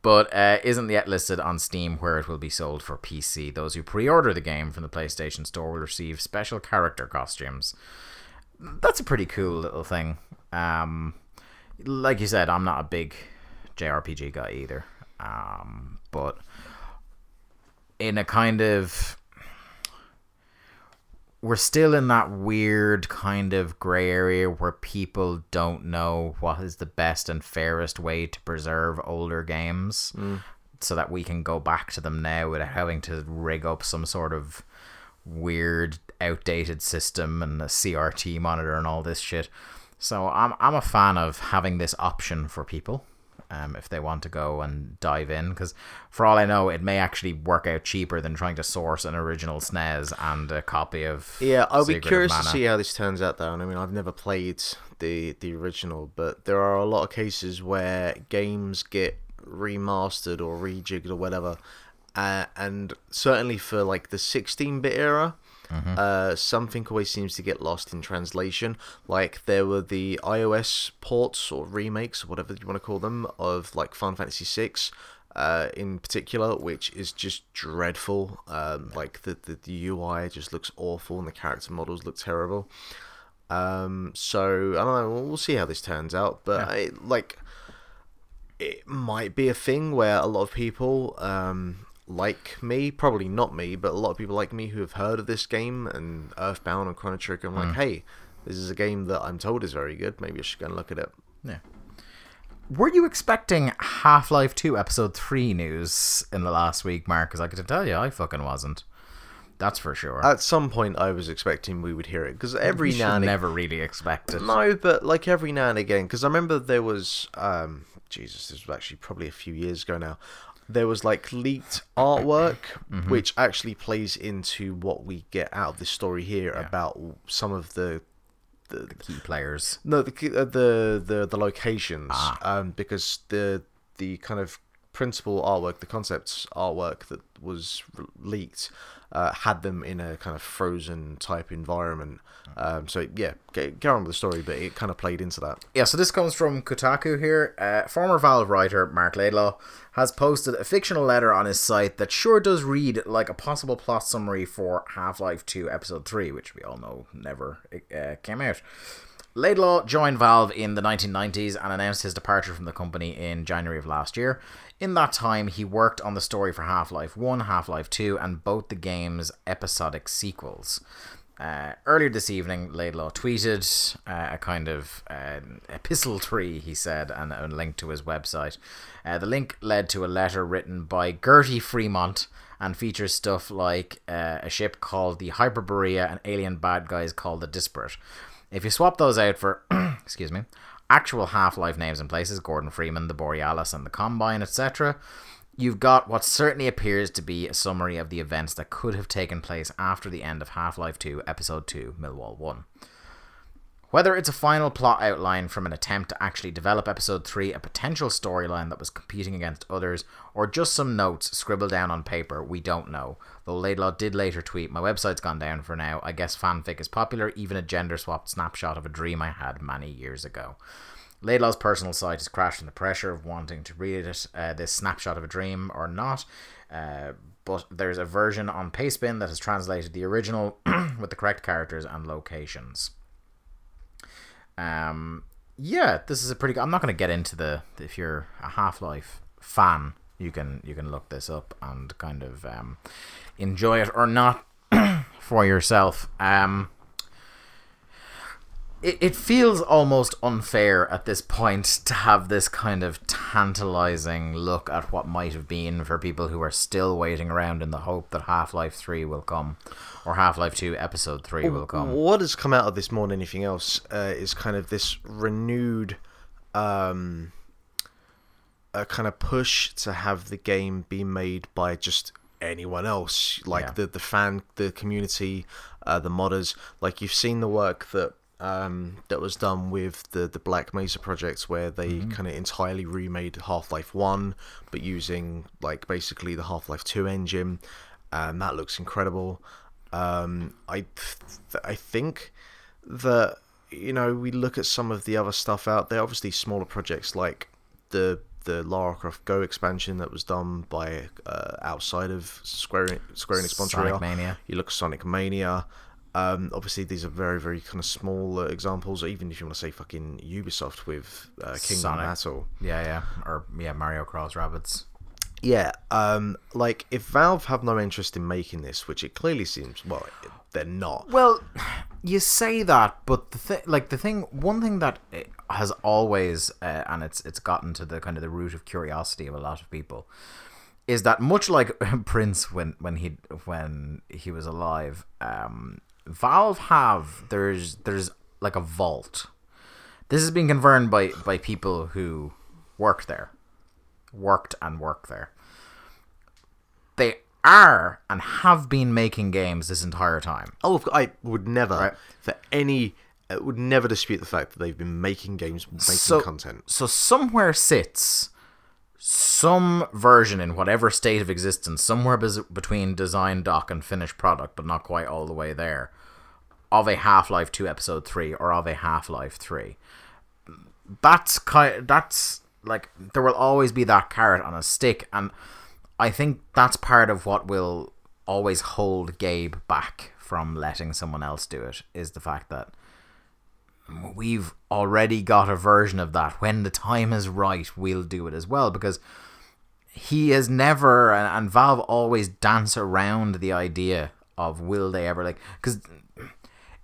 but uh, isn't yet listed on Steam where it will be sold for PC. Those who pre-order the game from the PlayStation Store will receive special character costumes. That's a pretty cool little thing. Um, like you said, I'm not a big JRPG guy either. Um, but in a kind of we're still in that weird kind of gray area where people don't know what is the best and fairest way to preserve older games so that we can go back to them now without having to rig up some sort of weird outdated system and a CRT monitor and all this shit. So I'm I'm a fan of having this option for people. Um, if they want to go and dive in. Because for all I know, it may actually work out cheaper than trying to source an original SNES and a copy of. Yeah, I'll be Secret of curious to see how this turns out, though. And I mean, I've never played the the original, but there are a lot of cases where games get remastered or rejigged or whatever, uh, and certainly for like the 16-bit era. Uh, something always seems to get lost in translation. Like there were the iOS ports or remakes, or whatever you want to call them, of like Final Fantasy VI, uh, in particular, which is just dreadful. Um, like the, the the UI just looks awful, and the character models look terrible. Um, so I don't know. We'll, see how this turns out, but I, like it might be a thing where a lot of people um, like me, probably not me, but a lot of people like me who have heard of this game and Earthbound and Chrono Trigger. I'm like, hey, this is a game that I'm told is very good. Maybe I should go and look at it. Yeah. Were you expecting Half Life 2 Episode 3 news in the last week, Mark? Because I can tell you, I fucking wasn't. That's for sure. At some point, I was expecting we would hear it because every now and again, never really expect it. no, but like every now and again, because I remember there was, um, Jesus, this was actually probably a few years ago now. There was like leaked artwork, Mm-hmm. which actually plays into what we get out of this story here about some of the The key players. No, the uh, the the the locations, Ah. um, because the the kind of principal artwork, the concepts artwork that was leaked, uh, had them in a kind of frozen type environment. Um, so yeah, get, get on with the story, but it kind of played into that. Yeah, so this comes from Kotaku here. Uh, former Valve writer Marc Laidlaw has posted a fictional letter on his site that sure does read like a possible plot summary for Half Life 2 Episode 3, which we all know never uh, came out. Laidlaw joined Valve in the 1990s and announced his departure from the company in January of last year. In that time, he worked on the story for Half Life 1, Half Life 2, and both the game's episodic sequels. Uh, earlier this evening, Laidlaw tweeted uh, a kind of uh, epistolary, he said, and a link to his website. Uh, the link led to a letter written by Gertie Fremont and features stuff like uh, a ship called the Hyperborea and alien bad guys called the Disparate. If you swap those out for, *clears throat* excuse me, actual Half Life names and places, Gordon Freeman, the Borealis, and the Combine, etc., you've got what certainly appears to be a summary of the events that could have taken place after the end of Half Life 2, Episode 2, Millwall 1. Whether it's a final plot outline from an attempt to actually develop Episode 3, a potential storyline that was competing against others, or just some notes scribbled down on paper, we don't know. Though Laidlaw did later tweet, My website's gone down for now. I guess fanfic is popular, even a gender swapped snapshot of a dream I had many years ago. Laidlaw's personal site has crashed in the pressure of wanting to read it, uh, this snapshot of a dream or not. Uh, but there's a version on Pastebin that has translated the original *clears throat* with the correct characters and locations. Um, yeah, this is a pretty. I'm not going to get into the. If you're a Half Life fan, you can you can look this up and kind of um, enjoy it or not *clears throat* for yourself. Um, it, it feels almost unfair at this point to have this kind of tantalizing look at what might have been for people who are still waiting around in the hope that Half Life 3 will come or Half Life 2 Episode 3 will come. What has come out of this more than anything else uh, is kind of this renewed, um, a kind of push to have the game be made by just anyone else, like Yeah. the the fan, the community, uh, the modders. Like you've seen the work that um, that was done with the the Black Mesa projects, where they Mm-hmm. kind of entirely remade Half Life One, but using like basically the Half Life Two engine, and that looks incredible. Um, I th- I think that you know we look at some of the other stuff out there. Obviously, smaller projects like the the Lara Croft Go expansion that was done by uh, outside of Square Square Enix Sonic Montreal. Mania. You look at Sonic Mania. Um, obviously, these are very, very kind of small uh, examples. Even if you want to say fucking Ubisoft with uh, Kingdom Sonic. Battle, Yeah, yeah. Or, yeah, Mario Cross Rabbids. yeah. Um, like if Valve have no interest in making this, which it clearly seems, well, they're not. Well, *sighs* you say that, but the thing, like the thing, one thing that has always, uh, and it's it's gotten to the kind of the root of curiosity of a lot of people, is that much like *laughs* Prince when when he when he was alive, um, Valve have there's there's like a vault. This has been confirmed by by people who work there. worked and work there. They are and have been making games this entire time. Oh, I would never, Right. for any, uh, would never dispute the fact that they've been making games, making so, content. So somewhere sits some version in whatever state of existence, somewhere between design doc and finished product, but not quite all the way there, of a Half Life Two Episode Three or of a Half Life Three. That's kind. That's like there will always be that carrot on a stick, and I think that's part of what will always hold Gabe back from letting someone else do it is the fact that we've already got a version of that. When the time is right, we'll do it as well because he has never and, Valve always dance around the idea of will they ever like because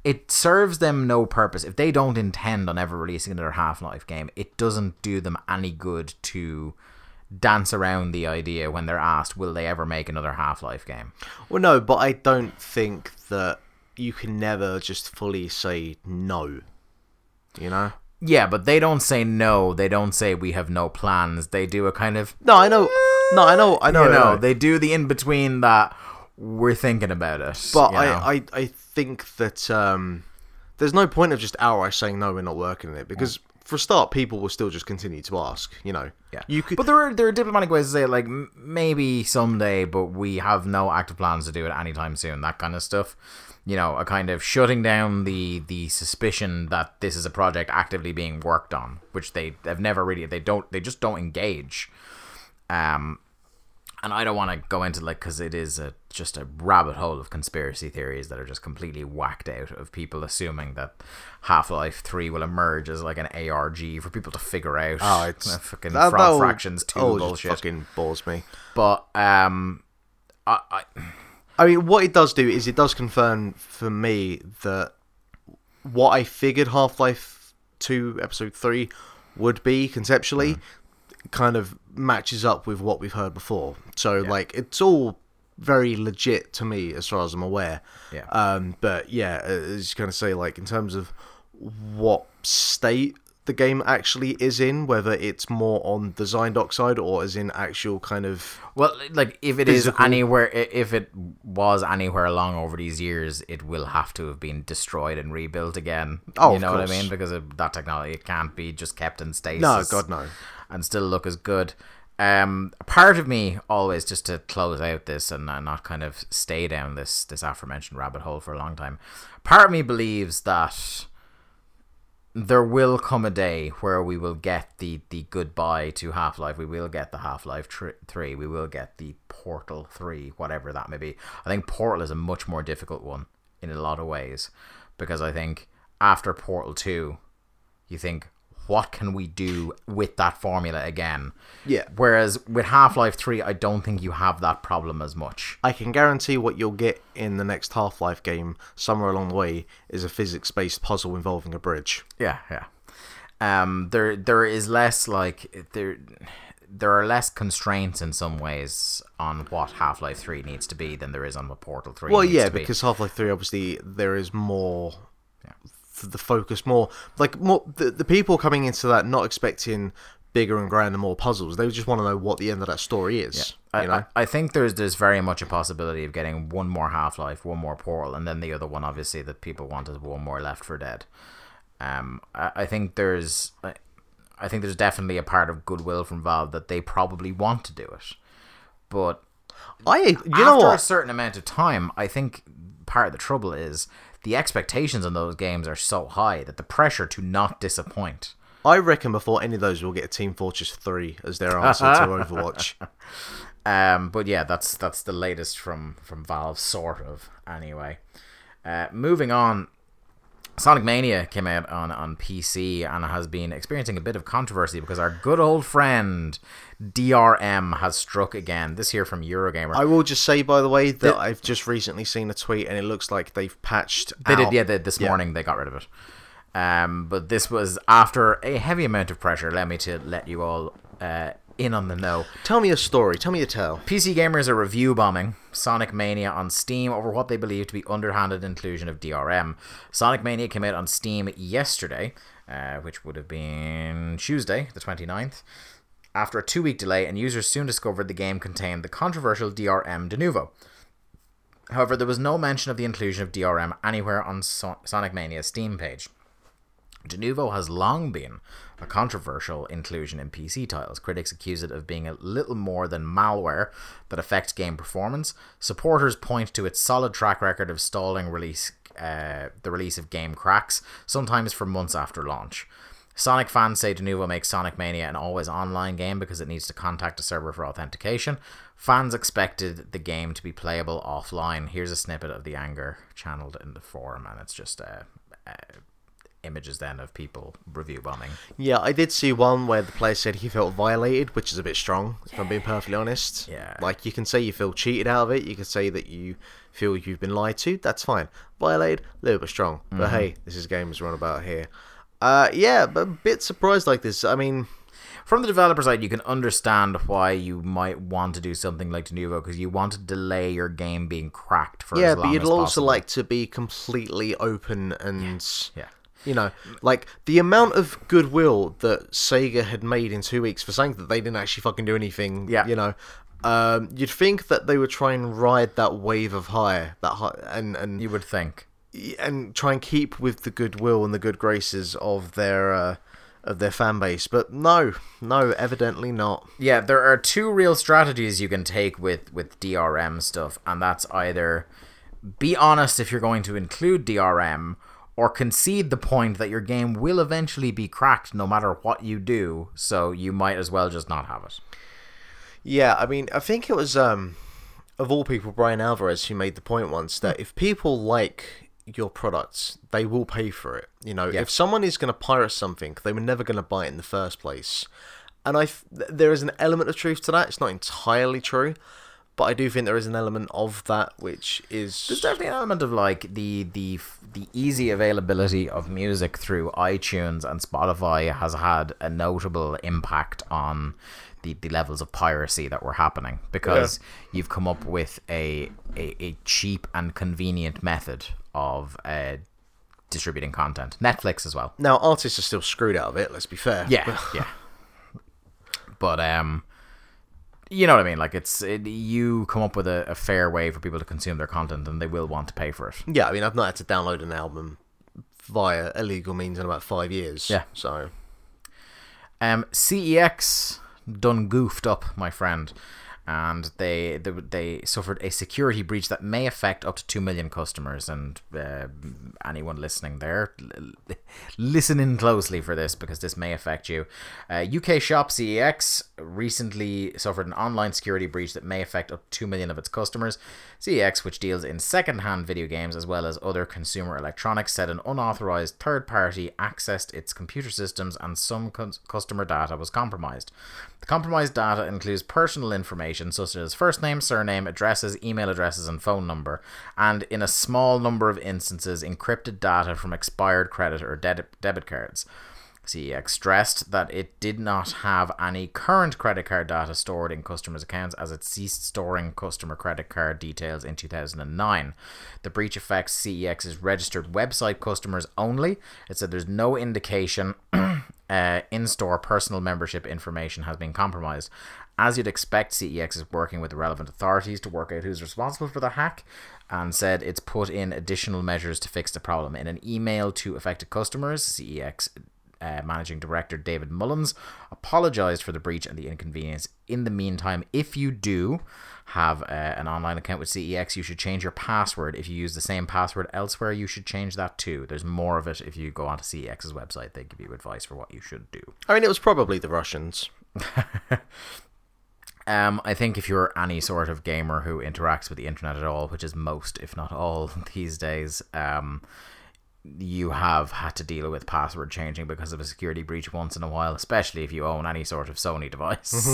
it serves them no purpose if they don't intend on ever releasing another Half-Life game. It doesn't do them any good to dance around the idea when they're asked will they ever make another Half-Life game. Well, no, but I don't think that you can never just fully say no. You know? Yeah, but they don't say no. They don't say we have no plans. They do a kind of No, I know. No, I know. I know. you know, know. they do the in between that we're thinking about it. But you know? I, I, I think that um, there's no point of just outright saying no, we're not working on it because for a start, people will still just continue to ask. You know, yeah, you could. But there are there are diplomatic ways to say it, like m- maybe someday, but we have no active plans to do it anytime soon. That kind of stuff. You know, a kind of shutting down the the suspicion that this is a project actively being worked on, which they have never really. They don't. They just don't engage. Um, and I don't want to go into like because it is a just a rabbit hole of conspiracy theories that are just completely whacked out of people assuming that Half Life Three will emerge as like an ARG for people to figure out. oh, it's *laughs* fucking that- frog that'll- fractions two oh, bullshit. Fucking bores me. But um, I, I I mean, what it does do is it does confirm for me that what I figured Half Life 2 Episode 3 would be conceptually kind of matches up with what we've heard before. So, like, it's all very legit to me as far as I'm aware. Yeah. Um, but yeah, as you kind of say, like, in terms of what state the game actually is in, whether it's more on design doc side or as in actual kind of well, like if it is Physical. anywhere, if it was anywhere along over these years, it will have to have been destroyed and rebuilt again. Oh, you know what I mean? Because of that technology, it can't be just kept in stasis. no, God no. And still look as good. Um, part of me always just to close out this and not kind of stay down this this aforementioned rabbit hole for a long time. Part of me believes that there will come a day where we will get the the goodbye to Half Life. We will get the Half Life three. We will get the Portal three, whatever that may be. I think Portal is a much more difficult one in a lot of ways because I think after Portal two, you think what can we do with that formula again? Yeah. Whereas with Half Life three, I don't think you have that problem as much. I can guarantee what you'll get in the next Half Life game, somewhere along the way, is a physics based puzzle involving a bridge. Yeah, yeah. Um, there there is less like there there are less constraints in some ways on what Half Life Three needs to be than there is on what Portal Three. Well, needs yeah, to be. because Half Life 3, obviously, there is more. f- The focus more. Like, more the, the people coming into that not expecting bigger and grander, more puzzles. They just want to know what the end of that story is. I, you know? I, I think there's there's very much a possibility of getting one more Half Life, one more Portal, and then the other one, obviously, that people want is one more Left 4 Dead. Um, I, I think there's, I, I think there's definitely a part of goodwill from Valve that they probably want to do it, but I, you after know a certain amount of time, I think part of the trouble is the expectations on those games are so high that the pressure to not disappoint. I reckon before any of those, we'll get a Team Fortress 3 as their answer to *laughs* Overwatch. Um, but yeah, that's that's the latest from from Valve, sort of. Anyway, uh, moving on. Sonic Mania came out on, on PC and has been experiencing a bit of controversy because our good old friend DRM has struck again. This here from Eurogamer. I will just say, by the way, that The- I've just recently seen a tweet and it looks like they've patched. They did, yeah. They, this Yeah. morning they got rid of it. Um, but this was after a heavy amount of pressure. Let me to let you all uh, in on the know. Tell me a story. Tell me a tale. PC gamers are review bombing Sonic Mania on Steam over what they believe to be underhanded inclusion of DRM. Sonic Mania came out on Steam yesterday, uh, which would have been Tuesday, the 29th. after a two week delay, and users soon discovered the game contained the controversial DRM Denuvo. However, there was no mention of the inclusion of DRM anywhere on so- Sonic Mania's Steam page. Denuvo has long been a controversial inclusion in PC titles. Critics accuse it of being a little more than malware that affects game performance. Supporters point to its solid track record of stalling release uh, the release of game cracks, sometimes for months after launch. Sonic fans say Denuvo makes Sonic Mania an always online game because it needs to contact a server for authentication. Fans expected the game to be playable offline. Here's a snippet of the anger channeled in the forum, and it's just uh, uh, images then of people review bombing. Yeah, I did see one where the player said he felt violated, which is a bit strong, if I'm being perfectly honest. Yeah. Like, you can say you feel cheated out of it, you can say that you feel you've been lied to, that's fine. Violated, a little bit strong. But hey, this is games run about here. Uh, yeah, but a bit surprised like this. I mean, From the developer side, you can understand why you might want to do something like Denuvo because you want to delay your game being cracked for yeah, but you'd also possible. like to be completely open and. yeah. You know, like the amount of goodwill that Sega had made in two weeks for saying that they didn't actually fucking do anything. Yeah. You know, um, you'd think that they would try and ride that wave of high, that high, and and You would think. and try and keep with the goodwill and the good graces of their uh, of their fan base. But no, no, evidently not. Yeah, there are two real strategies you can take with with DRM stuff, and that's either be honest if you're going to include DRM, or concede the point that your game will eventually be cracked no matter what you do, so you might as well just not have it. Yeah, I mean, I think it was um, of all people, Brian Alvarez who made the point once that if people like your products, they will pay for it. You know, Yeah. if someone is going to pirate something, they were never going to buy it in the first place. And I, th- there is an element of truth to that. It's not entirely true, but I do think there is an element of that which is There's definitely an element of like the the the easy availability of music through iTunes and Spotify has had a notable impact on the, the levels of piracy that were happening because you've come up with a, a, a cheap and convenient method of uh, distributing content. Netflix as well. now artists are still screwed out of it. Let's be fair. Yeah, *laughs* yeah. But um, you know what I mean. Like it's it, you come up with a, a fair way for people to consume their content, and they will want to pay for it. yeah. I mean, I've not had to download an album via illegal means in about five years. Yeah. So Um, CEX done goofed up, my friend, and they they, they suffered a security breach that may affect up to two million customers. And uh, anyone listening there, l- *laughs* l- listen in closely for this because this may affect you. Uh, UK shop CEX recently suffered an online security breach that may affect up to two million of its customers. CEX, which deals in second-hand video games as well as other consumer electronics, said an unauthorized third party accessed its computer systems and some cus- customer data was compromised. The compromised data includes personal information such as first name, surname, addresses, email addresses, and phone number, and in a small number of instances, encrypted data from expired credit or de- debit cards. CEX stressed that it did not have any current credit card data stored in customers' accounts as it ceased storing customer credit card details in 2009. The breach affects CEX's registered website customers only. It said there's no indication *clears throat* uh, in store personal membership information has been compromised. As you'd expect, CEX is working with the relevant authorities to work out who's responsible for the hack and said it's put in additional measures to fix the problem. In an email to affected customers, CEX uh, managing director David Mullins apologized for the breach and the inconvenience. In the meantime, if you do have uh, an online account with CEX, you should change your password. If you use the same password elsewhere, you should change that too. There's more of it if you go onto CEX's website. They give you advice for what you should do. I mean, it was probably the Russians. *laughs* Um, I think if you're any sort of gamer who interacts with the internet at all, which is most, if not all, *laughs* these days, um, you have had to deal with password changing because of a security breach once in a while, especially if you own any sort of Sony device.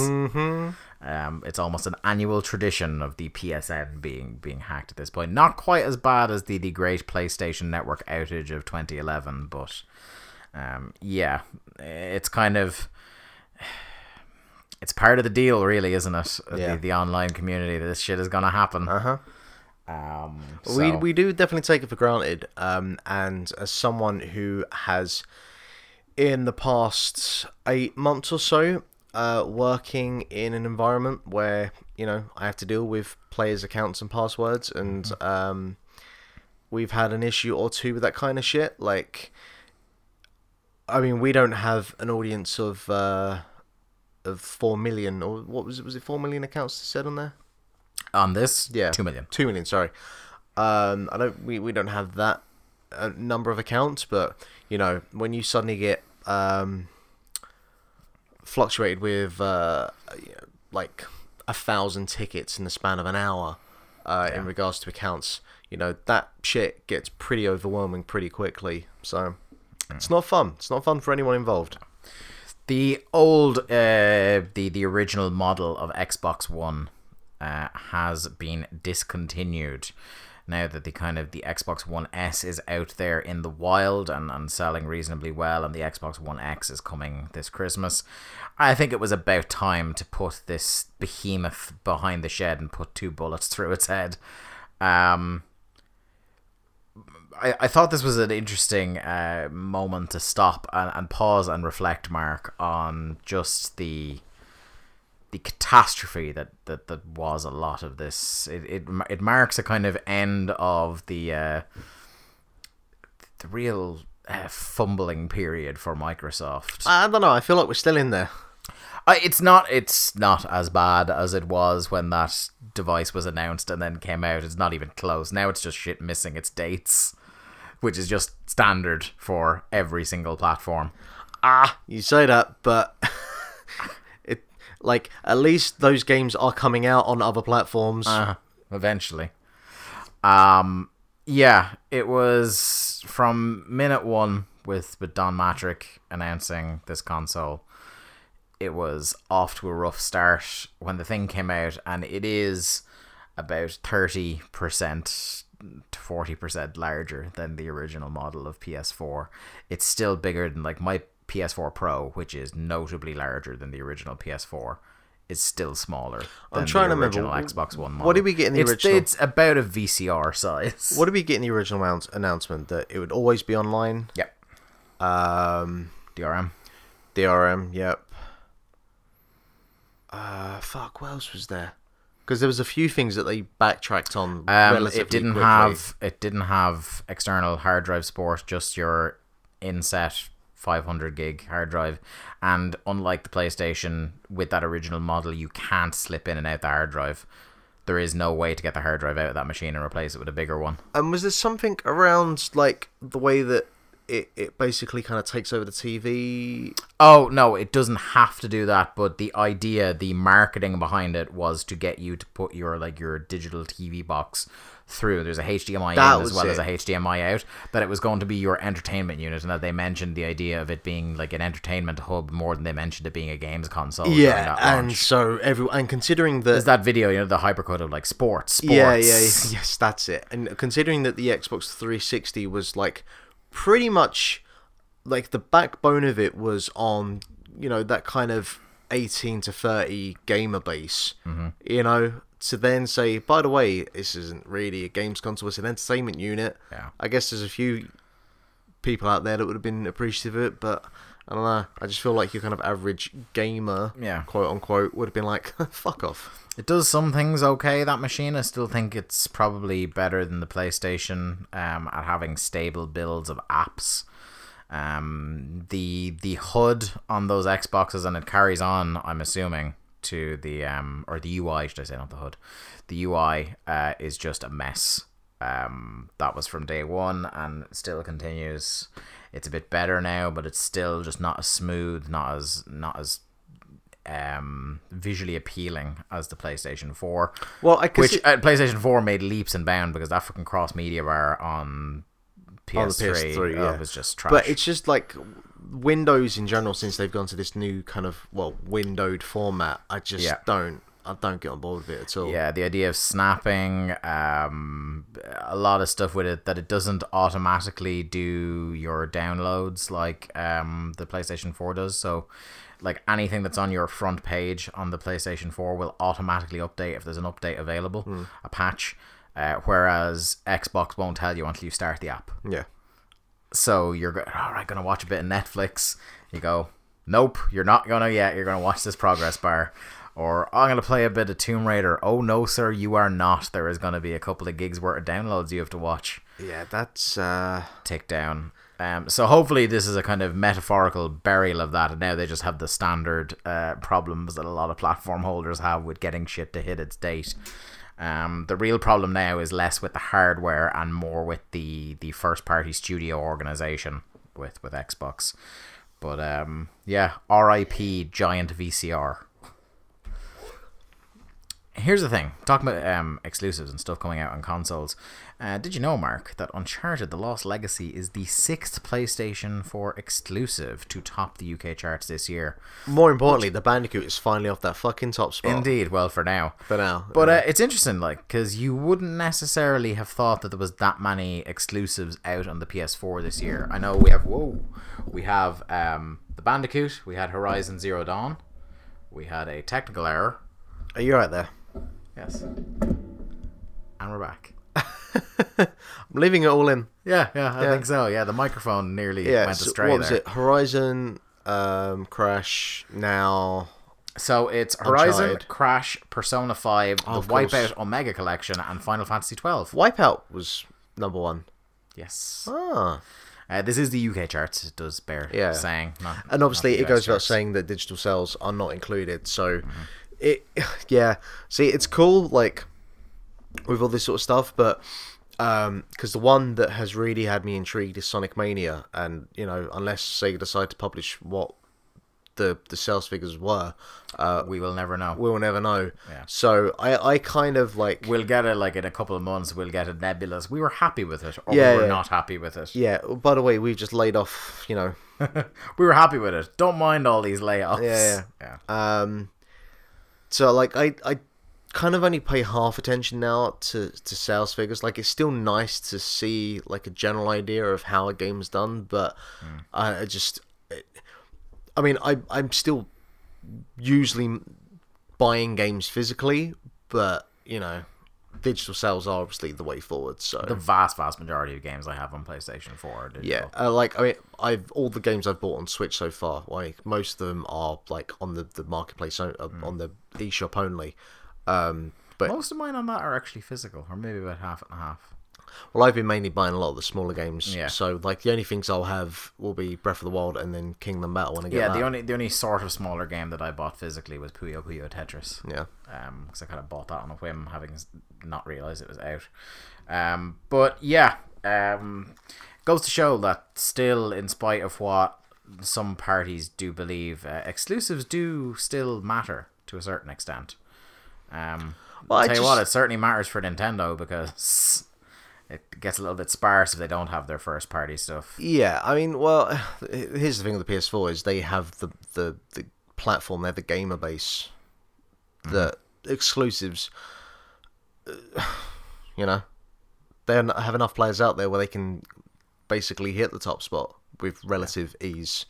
Um, it's almost an annual tradition of the PSN being being hacked at this point. Not quite as bad as the the great PlayStation Network outage of 2011, but um, yeah, it's kind of it's part of the deal, really, isn't it? Yeah. The, the online community. This shit is gonna happen. Uh huh. Um, We so- we do definitely take it for granted. Um, and as someone who has, in the past eight months or so, uh, working in an environment where you know I have to deal with players' accounts and passwords, and um, we've had an issue or two with that kind of shit. Like, I mean, we don't have an audience of uh, of four million or what was it? Was it four million accounts said on there? On this, Yeah, two million. Two million. Sorry. Um, I don't. We, we don't have that uh, number of accounts, but you know, when you suddenly get um, fluctuated with uh, like a thousand tickets in the span of an hour uh, in regards to accounts, you know that shit gets pretty overwhelming pretty quickly. So it's not fun. It's not fun for anyone involved. The old, uh, the the original model of Xbox One uh, has been discontinued. Now that the kind of the Xbox One S is out there in the wild and, and selling reasonably well, and the Xbox One X is coming this Christmas, I think it was about time to put this behemoth behind the shed and put two bullets *laughs* through its head. Um, I, I thought this was an interesting uh, moment to stop and, and pause and reflect, Mark, on just the the catastrophe that, that, that was a lot of this. It, it it marks a kind of end of the uh, the real uh, fumbling period for Microsoft. I don't know. I feel like we're still in there. Uh, it's not it's not as bad as it was when that device was announced and then came out. It's not even close. Now it's just shit missing its dates, which is just standard for every single platform. Ah, you say that, but *laughs* like at least those games are coming out on other platforms. Uh, eventually. Um yeah, it was from minute 1 with with Don Mattrick announcing this console. It was off to a rough start when the thing came out and it is about 30% to 40% larger than the original model of PS4. It's still bigger than like my PS4 Pro, which is notably larger than the original PS4. Is still smaller. I'm than trying the to remember, original Xbox One model. what did we get in the it's, original? It's about a VCR size. what did we get in the original announce- announcement that it would always be online? Yep. Um, DRM. DRM. Yep. Uh, fuck. What else was there? Because there was a few things that they backtracked on. Um, it didn't quickly. have it didn't have external hard drive support, just your inset 500 gig hard drive. And unlike the PlayStation, with that original model, you can't slip in and out the hard drive. There is no way to get the hard drive out of that machine and replace it with a bigger one. And was there something around like the way that it, it basically kind of takes over the TV? Oh no, it doesn't have to do that, but the idea, the marketing behind it was to get you to put your like your digital TV box through. There's a HDMI That in as well as a HDMI out. That it was going to be your entertainment unit, and that they mentioned the idea of it being like an entertainment hub more than they mentioned it being a games console. Yeah, and so everyone and considering that there's that video, you know, the hypercode of like sports, sports. Yeah, yeah, yeah, *laughs* yes, that's it. And considering that the Xbox 360 was like pretty much like the backbone of it was on, you know, that kind of 18 to 30 gamer base, Mm-hmm. you know, to then say, by the way, this isn't really a games console, it's an entertainment unit. Yeah. I guess there's a few people out there that would have been appreciative of it, but I don't know. I just feel like your kind of average gamer, Yeah. quote unquote, would have been like, *laughs* fuck off. It does some things okay. That machine, I still think it's probably better than the PlayStation um, at having stable builds of apps. Um, the the HUD on those Xboxes and it carries on. I'm assuming to the um or the UI should I say not the HUD. The UI uh, is just a mess. Um, that was from day one and still continues. It's a bit better now, but it's still just not as smooth, not as not as um visually appealing as the PlayStation 4 Well, I which see- uh, PlayStation 4 made leaps and bounds because that fucking cross media bar on PS3, On the PS3, oh, yeah. was just trash. But it's just like Windows in general, since they've gone to this new kind of well windowed format. I just Yeah. don't, I don't get on board with it at all. yeah, the idea of snapping, um, a lot of stuff with it that it doesn't automatically do your downloads like um the PlayStation 4 does. So, like anything that's on your front page on the PlayStation 4 will automatically update if there's an update available, Hmm. a patch. Uh, whereas Xbox won't tell you until you start the app. yeah. So you're go- all right, gonna watch a bit of Netflix. You go, nope, you're not gonna yet. You're gonna watch this progress bar. Or I'm gonna play a bit of Tomb Raider. Oh no, sir, you are not. There is gonna be a couple of gigs worth of downloads you have to watch Yeah, that's uh, tick down. Um, so hopefully this is a kind of metaphorical burial of that, and now they just have the standard uh, problems that a lot of platform holders have with getting shit to hit its date. Um, the real problem now is less with the hardware and more with the the first party studio organization with with Xbox. But um, yeah, R.I.P. Giant VCR. Here's the thing, talking about um, exclusives and stuff coming out on consoles. Uh, did you know, Mark, that Uncharted: The Lost Legacy is the sixth PlayStation 4 exclusive to top the UK charts this year? more importantly, the Bandicoot is finally off that fucking top spot Indeed, well, for now. for now. But uh, it's interesting, like, because you wouldn't necessarily have thought that there was that many exclusives out on the PS4 this year. I know we have whoa, we have um, the Bandicoot, we had Horizon Zero Dawn, we had a technical error. are you right there? Yes, and we're back. *laughs* I'm leaving it all in. Yeah, yeah, I Yeah. think so. Yeah, the microphone nearly Yeah, went so astray what was there. it? Horizon, um, Crash. Now, So it's Horizon, Uncharted. Crash, Persona Five, Oh, the of course. Wipeout Omega Collection, and Final Fantasy Twelve. Wipeout was number one. Yes. Ah, Uh, this is the UK charts. It does bear Yeah. saying. Not, and obviously not the it goes without charts. saying that digital sales are not included. So, Mm-hmm. It, *sighs* yeah. See, it's cool, like with all this sort of stuff, but um, because the one that has really had me intrigued is Sonic Mania, and you know, unless Sega decide to publish what the the sales figures were, uh, We will never know. we'll never know. Yeah. So I I kind of like We'll get it like in a couple of months. We'll get a nebulous. We were happy with it, or Yeah, we were yeah. not happy with it. yeah. By the way, we've just laid off, you know, *laughs* we were happy with it. Don't mind all these layoffs. Yeah, yeah. Um, so like I I kind of only pay half attention now to to sales figures. Like it's still nice to see like a general idea of how a game's done, but mm. I, I just I mean I I'm still usually buying games physically, but you know digital sales are obviously the way forward. So The vast, vast majority of games I have on PlayStation Four. Are digital. yeah, uh, like I mean, I've all the games I've bought on Switch so far. Like most of them are like on the the marketplace uh, on the eShop only. Um, but Most of mine on that are actually physical, or maybe about half and a half. Well, I've been mainly buying a lot of the smaller games. Yeah. So like the only things I'll have will be Breath of the Wild and then Kingdom Battle when I get Yeah, that. the only the only sort of smaller game that I bought physically was Puyo Puyo Tetris. yeah. um because I kind of bought that on a whim, having not realized it was out. Um, but yeah, um, goes to show that still, in spite of what some parties do believe, uh, exclusives do still matter to a certain extent. Um, Well, I I'll tell you what, it certainly matters for Nintendo because it gets a little bit sparse if they don't have their first party stuff. Yeah, I mean, well, here's the thing with the PS4 is they have the the, the platform, they're the gamer base, the exclusives. *sighs* You know, they have enough players out there where they can basically hit the top spot with relative ease.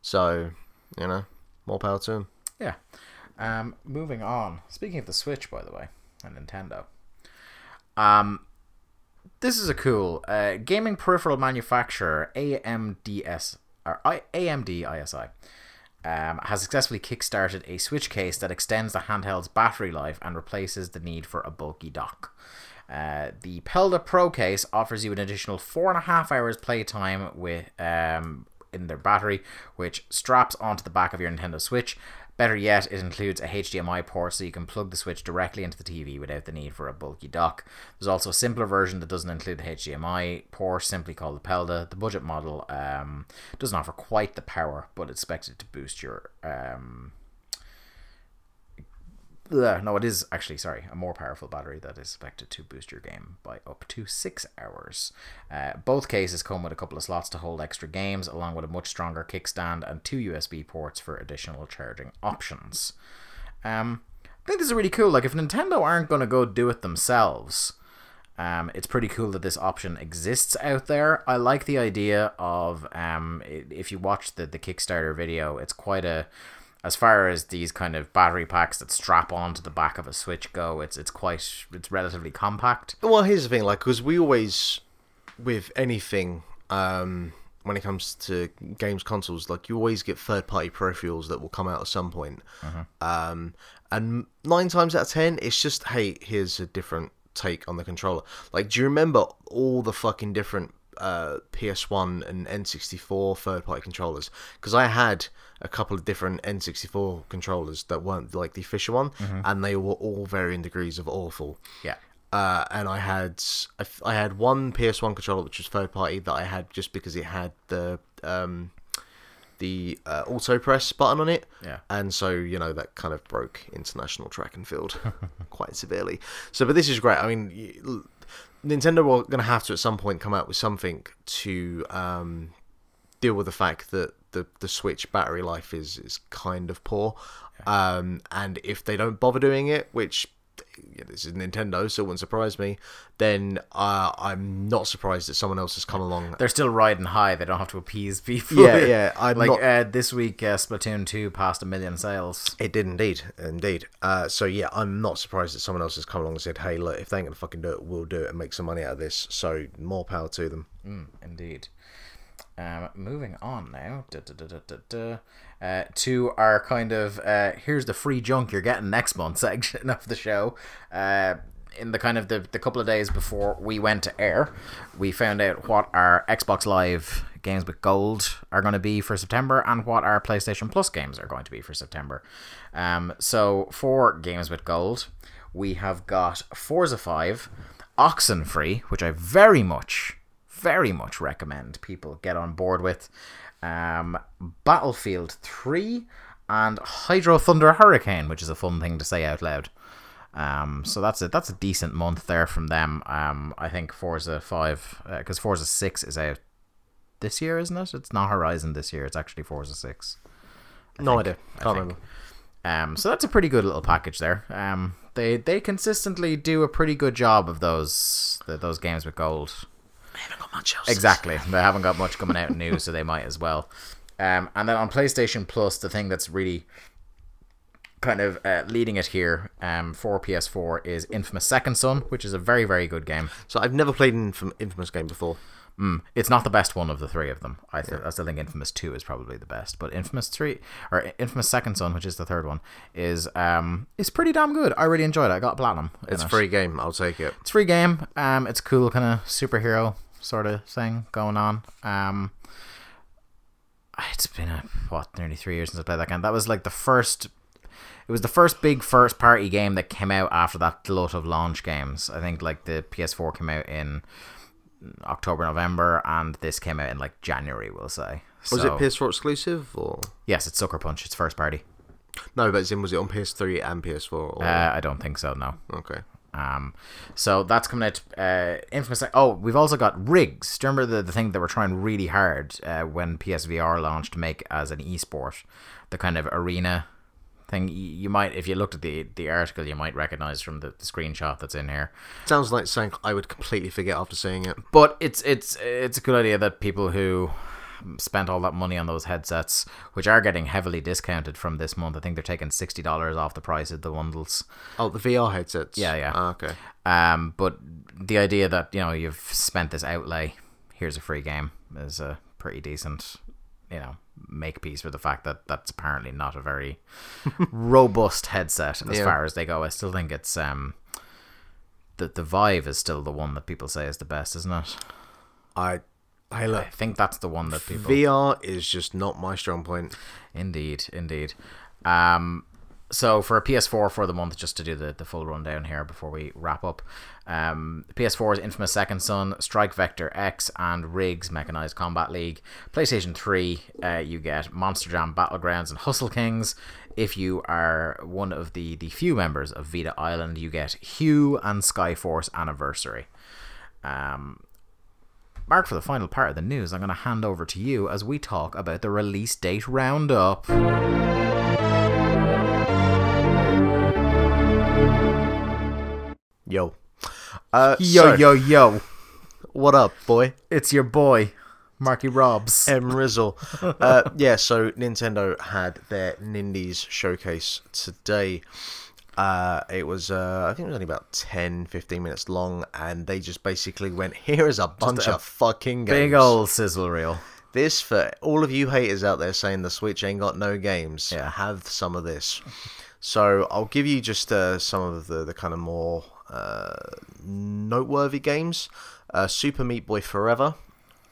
So, you know, more power to them. Yeah. Um, moving on. Speaking of the Switch, by the way, and Nintendo. Um, this is a cool uh, gaming peripheral manufacturer AMDS or I, AMD. Um, has successfully kickstarted a Switch case that extends the handheld's battery life and replaces the need for a bulky dock. Uh, the Pelda Pro case offers you an additional four and a half hours playtime with um, in their battery, which straps onto the back of your Nintendo Switch. Better yet, it includes a HDMI port so you can plug the Switch directly into the TV without the need for a bulky dock. There's also a simpler version that doesn't include the HDMI port, simply called the Pelda. The budget model um, doesn't offer quite the power, but it's expected to boost your um, Ugh, no, it is actually sorry a more powerful battery that is expected to boost your game by up to six hours. Uh, both cases come with a couple of slots to hold extra games, along with a much stronger kickstand and two USB ports for additional charging options. Um, I think this is really cool. Like if Nintendo aren't going to go do it themselves, um, it's pretty cool that this option exists out there. I like the idea of um, if you watch the the Kickstarter video, it's quite a as far as these kind of battery packs that strap onto the back of a Switch go. It's it's quite it's relatively compact. Well, here's the thing, like, because we always, with anything, um, when it comes to games consoles, like you always get third party peripherals that will come out at some point. Um, and nine times out of ten, it's just hey, here's a different take on the controller. Like, do you remember all the fucking different uh, PS1 and N64 third party controllers? Because I had a couple of different N64 controllers that weren't like the official one, and they were all varying degrees of awful Yeah. uh, and I had I, f- I had one PS1 controller which was third party that I had just because it had the um, the uh, auto press button on it. Yeah. And so you know that kind of broke international track and field *laughs* quite severely. So, but this is great. I mean, Nintendo were going to have to at some point come out with something to um, deal with the fact that the the Switch battery life is is kind of poor. Um, and if they don't bother doing it, which yeah, this is Nintendo, so it wouldn't surprise me. Then uh, I'm not surprised that someone else has come along. They're still riding high. They don't have to appease people. Yeah, yeah, *laughs* I'm like not- uh, this week, uh, Splatoon two passed a million sales. It did indeed, indeed. Uh, so yeah, I'm not surprised that someone else has come along and said, "Hey, look, if they ain't gonna fucking do it, we'll do it and make some money out of this." So more power to them. Mm, indeed. Um, moving on now da, da, da, da, da, da, uh, to our kind of uh, here's the free junk you're getting next month *laughs* section of the show. Uh, in the kind of the, the couple of days before we went to air, we found out what our Xbox Live games with gold are going to be for September and what our PlayStation Plus games are going to be for September. Um, so for games with gold, we have got Forza 5, Oxenfree, which I very much very much recommend people get on board with. Um, Battlefield 3 and Hydro Thunder Hurricane, which is a fun thing to say out loud. Um, so that's a that's a decent month there from them. Um, I think Forza Five because Forza Six is out this year, isn't it? It's not Horizon this year. It's actually Forza Six. no idea. I Can't think. remember. Um, so that's a pretty good little package there. Um, they they consistently do a pretty good job of those the, those games with gold. I haven't got much else. Exactly. They haven't got much coming out new, so they might as well. Um, and then on PlayStation Plus, the thing that's really kind of uh, leading it here um, for PS4 is Infamous Second Son, which is a very, very good game. So I've never played an Infam- Infamous game before. Mm, it's not the best one of the three of them. I, th- I still think Infamous Two is probably the best, but Infamous Three or Infamous Second Son, which is the third one, is um is pretty damn good. I really enjoyed it. I got platinum. It's a it. free game. I'll take it. It's free game. Um, it's cool kind of superhero sort of thing going on. Um, it's been a what nearly three years since I played that game. That was like the first. It was the first big first party game that came out after that glut of launch games. I think like the PS4 came out in October, November, and this came out in like January. We'll say. Was So- it PS4 exclusive or Yes, it's Sucker Punch. It's first party. no? But in, was it on PS3 and PS4? Or... Uh, I don't think so. No. okay. Um, so that's coming out. Uh, Infamous. Oh, we've also got RIGS. Do you remember the, the thing that we're trying really hard uh, when PSVR launched to make as an esport, the kind of arena thing. You might, if you looked at the the article, you might recognize from the, the screenshot that's in here. Sounds like something I would completely forget after seeing it. But it's it's it's a good idea that people who spent all that money on those headsets, which are getting heavily discounted from this month, I think they're taking sixty dollars off the price of the bundles. Oh, the VR headsets. Yeah, yeah. Ah, okay. Um, but the idea that you know you've spent this outlay, here's a free game, is a pretty decent, you know, make peace with the fact that that's apparently not a very *laughs* robust headset as Yeah. far as they go. I still think it's um, the the Vive is still the one that people say is the best, isn't it? I. Hey, look. I think that's the one that people. VR is just not my strong point. Indeed, indeed. Um, so for a PS4 for the month, just to do the, the full rundown here before we wrap up. Um, PS4 is Infamous Second Son, Strike Vector X, and RIGS Mechanized Combat League. PlayStation 3, uh, you get Monster Jam Battlegrounds and Hustle Kings. If you are one of the, the few members of Vita Island, you get Hue and Skyforce Anniversary. Um, Mark, for the final part of the news, I'm going to hand over to you as we talk about the release date roundup. Yo. Uh, Yo, so, yo, yo. What up, boy? It's your boy, Marky Robs. M Rizzle. uh, yeah, so Nintendo had their Nindies showcase today. Uh, it was, uh, I think it was only about 10, 15 minutes long, and they just basically went, here is a bunch a of fucking games. Big old sizzle reel. This for all of you haters out there saying the Switch ain't got no games. Yeah. Have some of this. So I'll give you just uh, some of the, the kind of more uh, noteworthy games. Uh, Super Meat Boy Forever,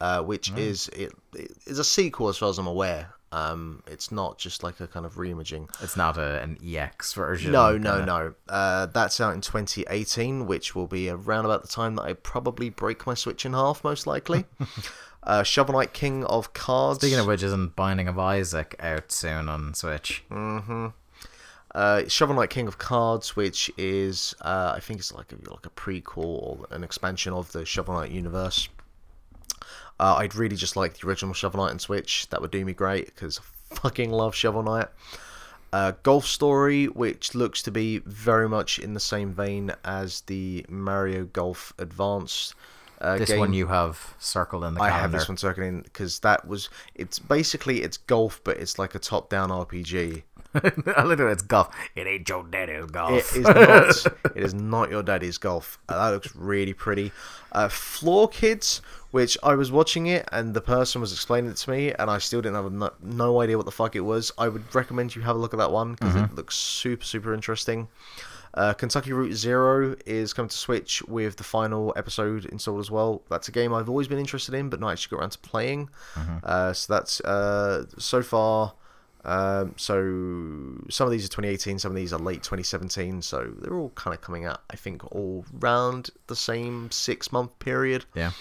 uh, which is it, it is a sequel as far as I'm aware. Um, it's not just like a kind of reimaging. It's not a, an EX version. No, no, kinda- no. Uh, that's out in 2018, which will be around about the time that I probably break my Switch in half, most likely. *laughs* uh, Shovel Knight King of Cards. Speaking of which, isn't Binding of Isaac out soon on Switch? uh, Shovel Knight King of Cards, which is uh, I think it's like a, like a prequel or an expansion of the Shovel Knight universe. Uh, I'd really just like the original Shovel Knight on Switch. That would do me great because I fucking love Shovel Knight. Uh, Golf Story, which looks to be very much in the same vein as the Mario Golf Advance. Uh, This game. one you have circled in the I calendar. have this one circled in because that was it's basically it's golf, but it's like a top-down RPG. *laughs* I look at it, it's golf. It ain't your daddy's golf. It is not. *laughs* it is not your daddy's golf. Uh, that looks really pretty. Uh, Floor Kids, which I was watching it and the person was explaining it to me, and I still didn't have no, no idea what the fuck it was. I would recommend you have a look at that one because it looks super super interesting. Uh, Kentucky Route Zero is coming to Switch with the final episode installed as well. That's a game I've always been interested in, but not actually got around to playing. Uh, so that's uh, so far. Um, so some of these are 2018, some of these are late 2017. So they're all kind of coming out, I think, all round the same six month period. yeah.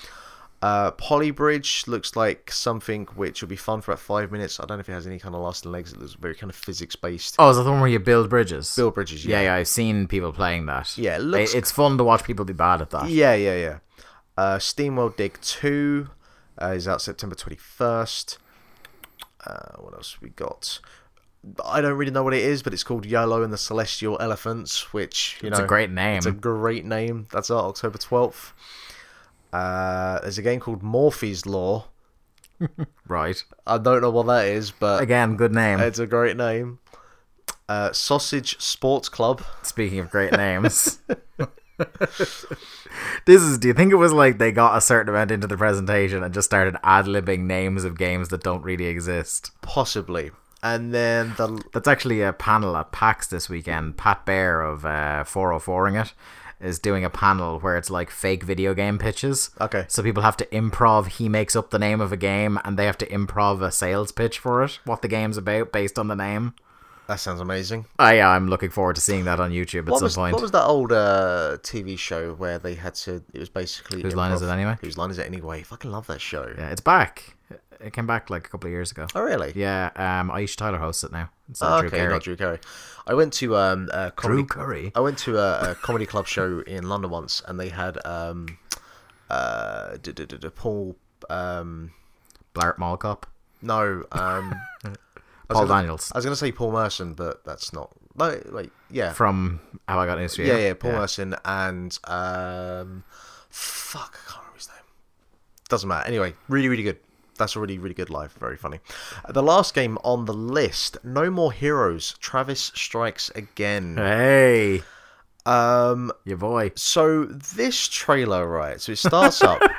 Uh, Poly Bridge looks like something which will be fun for about five minutes. I don't know if it has any kind of lasting legs. It looks very kind of physics based. Oh, is that the one where you build bridges? Build bridges, Yeah, yeah. yeah, I've seen people playing that. Yeah, it looks- it's fun to watch people be bad at that. Yeah, yeah, yeah. Uh, SteamWorld Dig 2 uh, is out September 21st. Uh, what else we got? I don't really know what it is, but it's called Yono and the Celestial Elephants, which, you It's know. a great name. It's a great name. That's out October 12th. Uh, there's a game called Morphies Law. *laughs* Right. I don't know what that is, but Again, good name. it's a great name. Uh, Sausage Sports Club. Speaking of great names. *laughs* this is do you think it was like they got a certain amount into the presentation and just started ad libbing names of games that don't really exist? Possibly. And then the That's actually a panel at PAX this weekend. Pat Bear of uh, 404ing it is doing a panel where it's like fake video game pitches. Okay. So people have to improv. He makes up the name of a game and they have to improv a sales pitch for it, what the game's about based on the name. That sounds amazing. Oh, yeah, I'm looking forward to seeing that on YouTube at What some was, point. what was that old uh, TV show where they had to? It was basically Whose line is it anyway? Whose line is it anyway? Fucking love that show. Yeah, it's back. It came back like a couple of years ago. Oh really? Yeah, um, Aisha Tyler hosts it now. of Oh, Drew okay, Carey. not Drew Carey. I went to um, a comedy. Drew Carey. I went to a, a comedy club show in London once, and they had um, uh, Paul. Um, Blart Mall Cop. no, um, I *laughs* Paul gonna- Daniels. I was going to say Paul Merton, but that's not. No, wait, yeah, From Have I Got News for You. yeah, yeah, Paul Merton and um, fuck, I can't remember his name. Doesn't matter. Anyway, really, really good. That's a really, really good live. Very funny. The last game on the list: No More Heroes. Travis strikes again. Hey, Um, your boy. so this trailer, right? So it starts up. *laughs*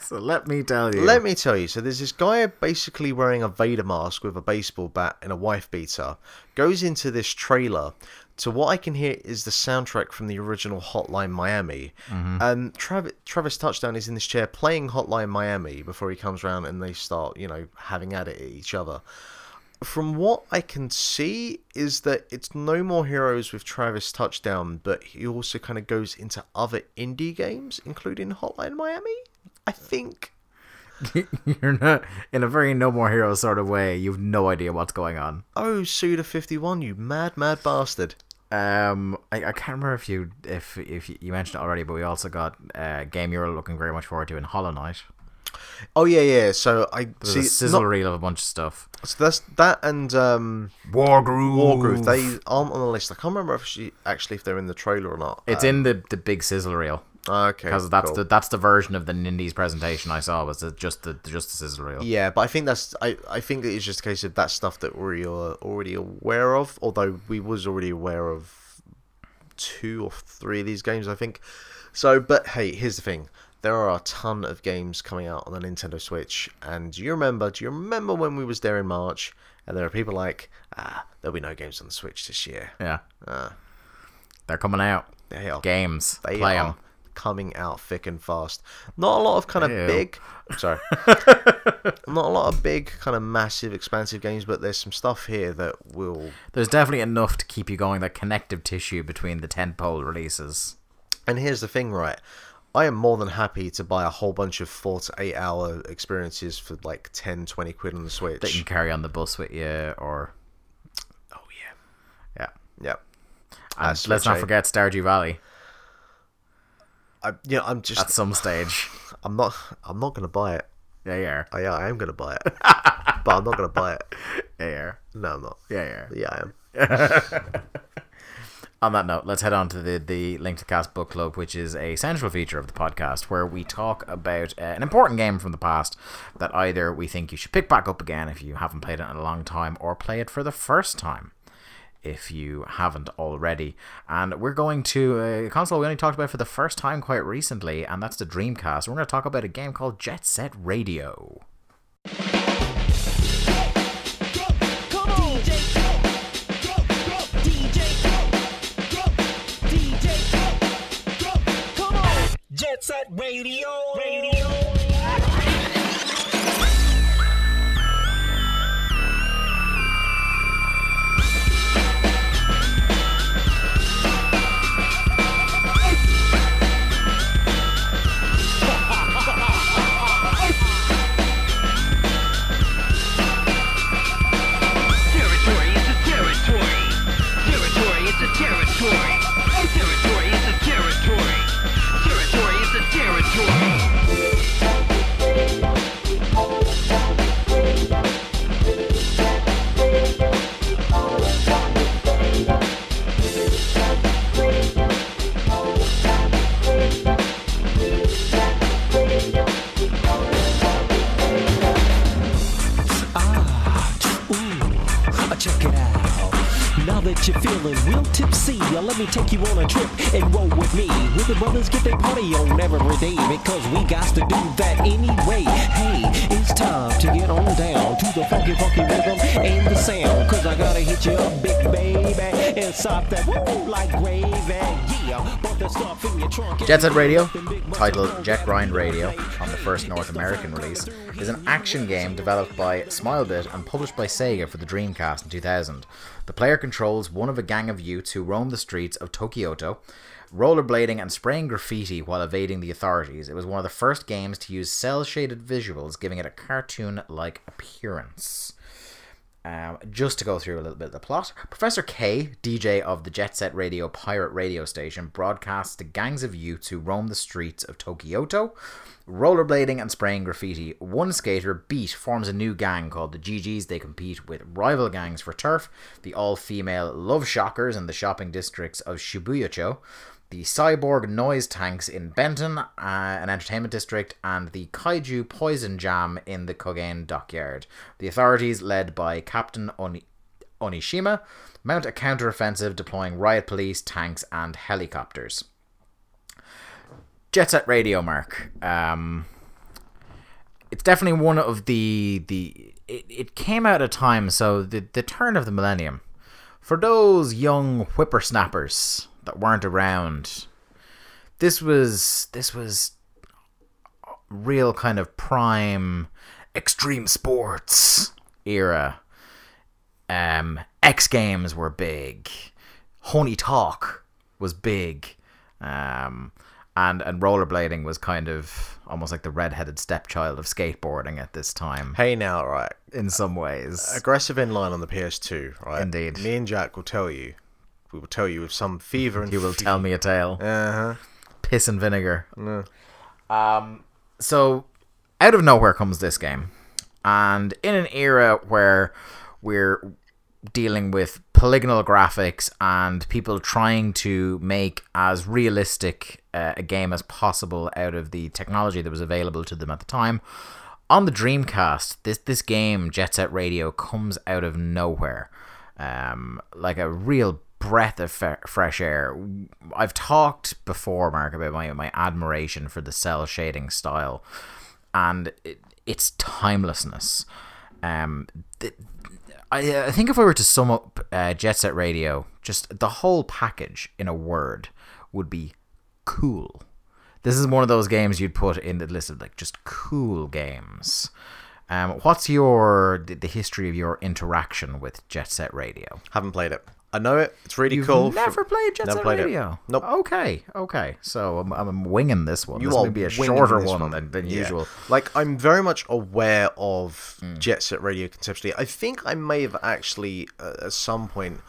So let me tell you. Let me tell you. So there's this guy basically wearing a Vader mask with a baseball bat and a wife beater. Goes into this trailer. To what I can hear is the soundtrack from the original Hotline Miami. And Travis, Travis Touchdown is in this chair playing Hotline Miami before he comes around and they start, you know, having at it at each other. From what I can see, is that it's no more heroes with Travis Touchdown, but he also kind of goes into other indie games, including Hotline Miami. I think. *laughs* You're not in a very No More Heroes sort of way. You've no idea what's going on. Oh, Suda51, you mad, mad bastard. Um, I, I can't remember if you if if you mentioned it already, but we also got a game you're looking very much forward to in Hollow Knight. Oh, yeah, yeah. So I There's see. a sizzle not- reel of a bunch of stuff. so that's that and um, Wargroove. Wargroove. They aren't on the list. I can't remember if she, actually if they're in the trailer or not. It's in the the big sizzle reel Uh, okay. because that's cool. the that's the version of the Nindies presentation I saw was the, just the just the sizzle reel. Yeah, but I think that's I, I think it's just a case of that stuff that we're uh, already aware of. Although we was already aware of two or three of these games, I think. So, but hey, here's the thing: there are a ton of games coming out on the Nintendo Switch, and do you remember? Do you remember when we was there in March? And there are people like, ah, there'll be no games on the Switch this year. Yeah. Uh, They're coming out. they are Games. They Play are 'em. coming out thick and fast. Not a lot of kind of Ew. big. Sorry. *laughs* not a lot of big, kind of massive, expansive games, but there's some stuff here that will. There's definitely enough to keep you going, that connective tissue between the tentpole releases. And here's the thing, right? I am more than happy to buy a whole bunch of four to eight hour experiences for like 10, 20 quid on the Switch. That you can carry on the bus with you, or. Oh, yeah. Yeah. Yep. And Uh, let's not forget Stardew Valley I, you know, I'm just. at some stage. *sighs* I'm not. I'm not gonna buy it. Yeah, yeah. Oh, yeah, I am gonna buy it, *laughs* but I'm not gonna buy it. Yeah, yeah. No, I'm not. Yeah, yeah. Yeah, I am. *laughs* On that note, let's head on to the, the Link to Cast book club, which is a central feature of the podcast where we talk about uh, an important game from the past that either we think you should pick back up again if you haven't played it in a long time or play it for the first time if you haven't already. And we're going to a console we only talked about for the first time quite recently, and that's the Dreamcast. We're going to talk about a game called Jet Set Radio. Jet Jet Set Radio, titled Jet Grind Radio, on the first North American release, is an action game developed by Smilebit and published by Sega for the Dreamcast in 2000. The player controls one of a gang of youths who roam the streets of Tokyoto, rollerblading and spraying graffiti while evading the authorities. It was one of the first games to use cel shaded visuals, giving it a cartoon like appearance. Um, just to go through a little bit of the plot, Professor K, DJ of the Jet Set Radio pirate radio station, broadcasts to gangs of youths who roam the streets of Tokyoto, rollerblading and spraying graffiti. One skater, Beat, forms a new gang called the GGs. They compete with rival gangs for turf, the all female Love Shockers in the shopping districts of Shibuya-cho, the cyborg noise tanks in Benten, uh, an entertainment district, and the kaiju poison jam in the Kogen dockyard. The authorities, led by Captain Oni- Onishima, mount a counteroffensive deploying riot police, tanks, and helicopters. Jet Set Radio, Mark. Um, it's definitely one of the the. It, it came out at time, so the the turn of the millennium. For those young whippersnappers that weren't around, this was this was real kind of prime extreme sports era. Um, X Games were big. Tony Hawk was big. Um, and and rollerblading was kind of almost like the redheaded stepchild of skateboarding at this time Hey now, right? in some ways. Aggressive inline on the PS2, right? Indeed. Me and Jack will tell you. We will tell you of some fever and You will tell me a tale. Uh huh. Piss and vinegar. Um, so out of nowhere comes this game, and in an era where we're dealing with polygonal graphics and people trying to make as realistic uh, a game as possible out of the technology that was available to them at the time. On the Dreamcast, this this game Jet Set Radio comes out of nowhere, um, like a real breath of fresh air. I've talked before, Mark, about my my admiration for the cell shading style, and it, its timelessness. Um, th- I, I think if I were to sum up uh, Jet Set Radio, just the whole package in a word would be cool. This is one of those games you'd put in the list of like just cool games. Um, what's your the history of your interaction with Jet Set Radio? Haven't played it. I know it. It's really You've cool. never played Jet Never Set played it. Radio. Nope. Okay, okay. So I'm, I'm winging this one. You this may be a shorter this one, than, than Yeah. usual. Like I'm very much aware of Hmm. Jet Set Radio conceptually. I think I may have actually uh, at some point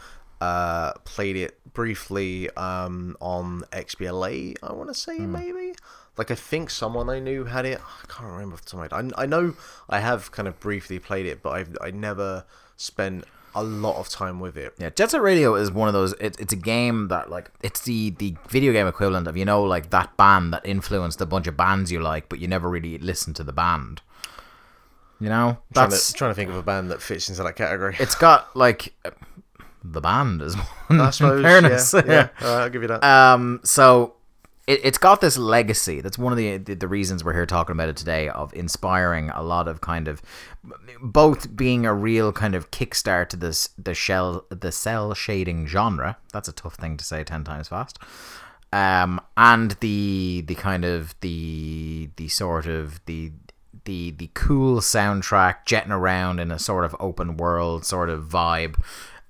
uh, played it briefly um, on XBLA. I want to say Hmm. maybe. Like I think someone I knew had it. I can't remember off the top of my head. I, I know I have kind of briefly played it, but I've I never spent a lot of time with it. Yeah, Jet Set Radio is one of those. It, it's a game that like it's the the video game equivalent of you know like that band that influenced a bunch of bands you like, but you never really listened to the band. You know, Trying that's to, trying to think of a band that fits into that category. it's got like the band as one. I suppose. fairness, yeah, yeah. *laughs* Right, I'll give you that. Um, so it, it's got this legacy. That's one of the, the the reasons we're here talking about it today of inspiring a lot of kind of both being a real kind of kickstart to this the shell the cell shading genre. That's a tough thing to say ten times fast. Um, and the the kind of the the sort of the the the cool soundtrack jetting around in a sort of open world sort of vibe.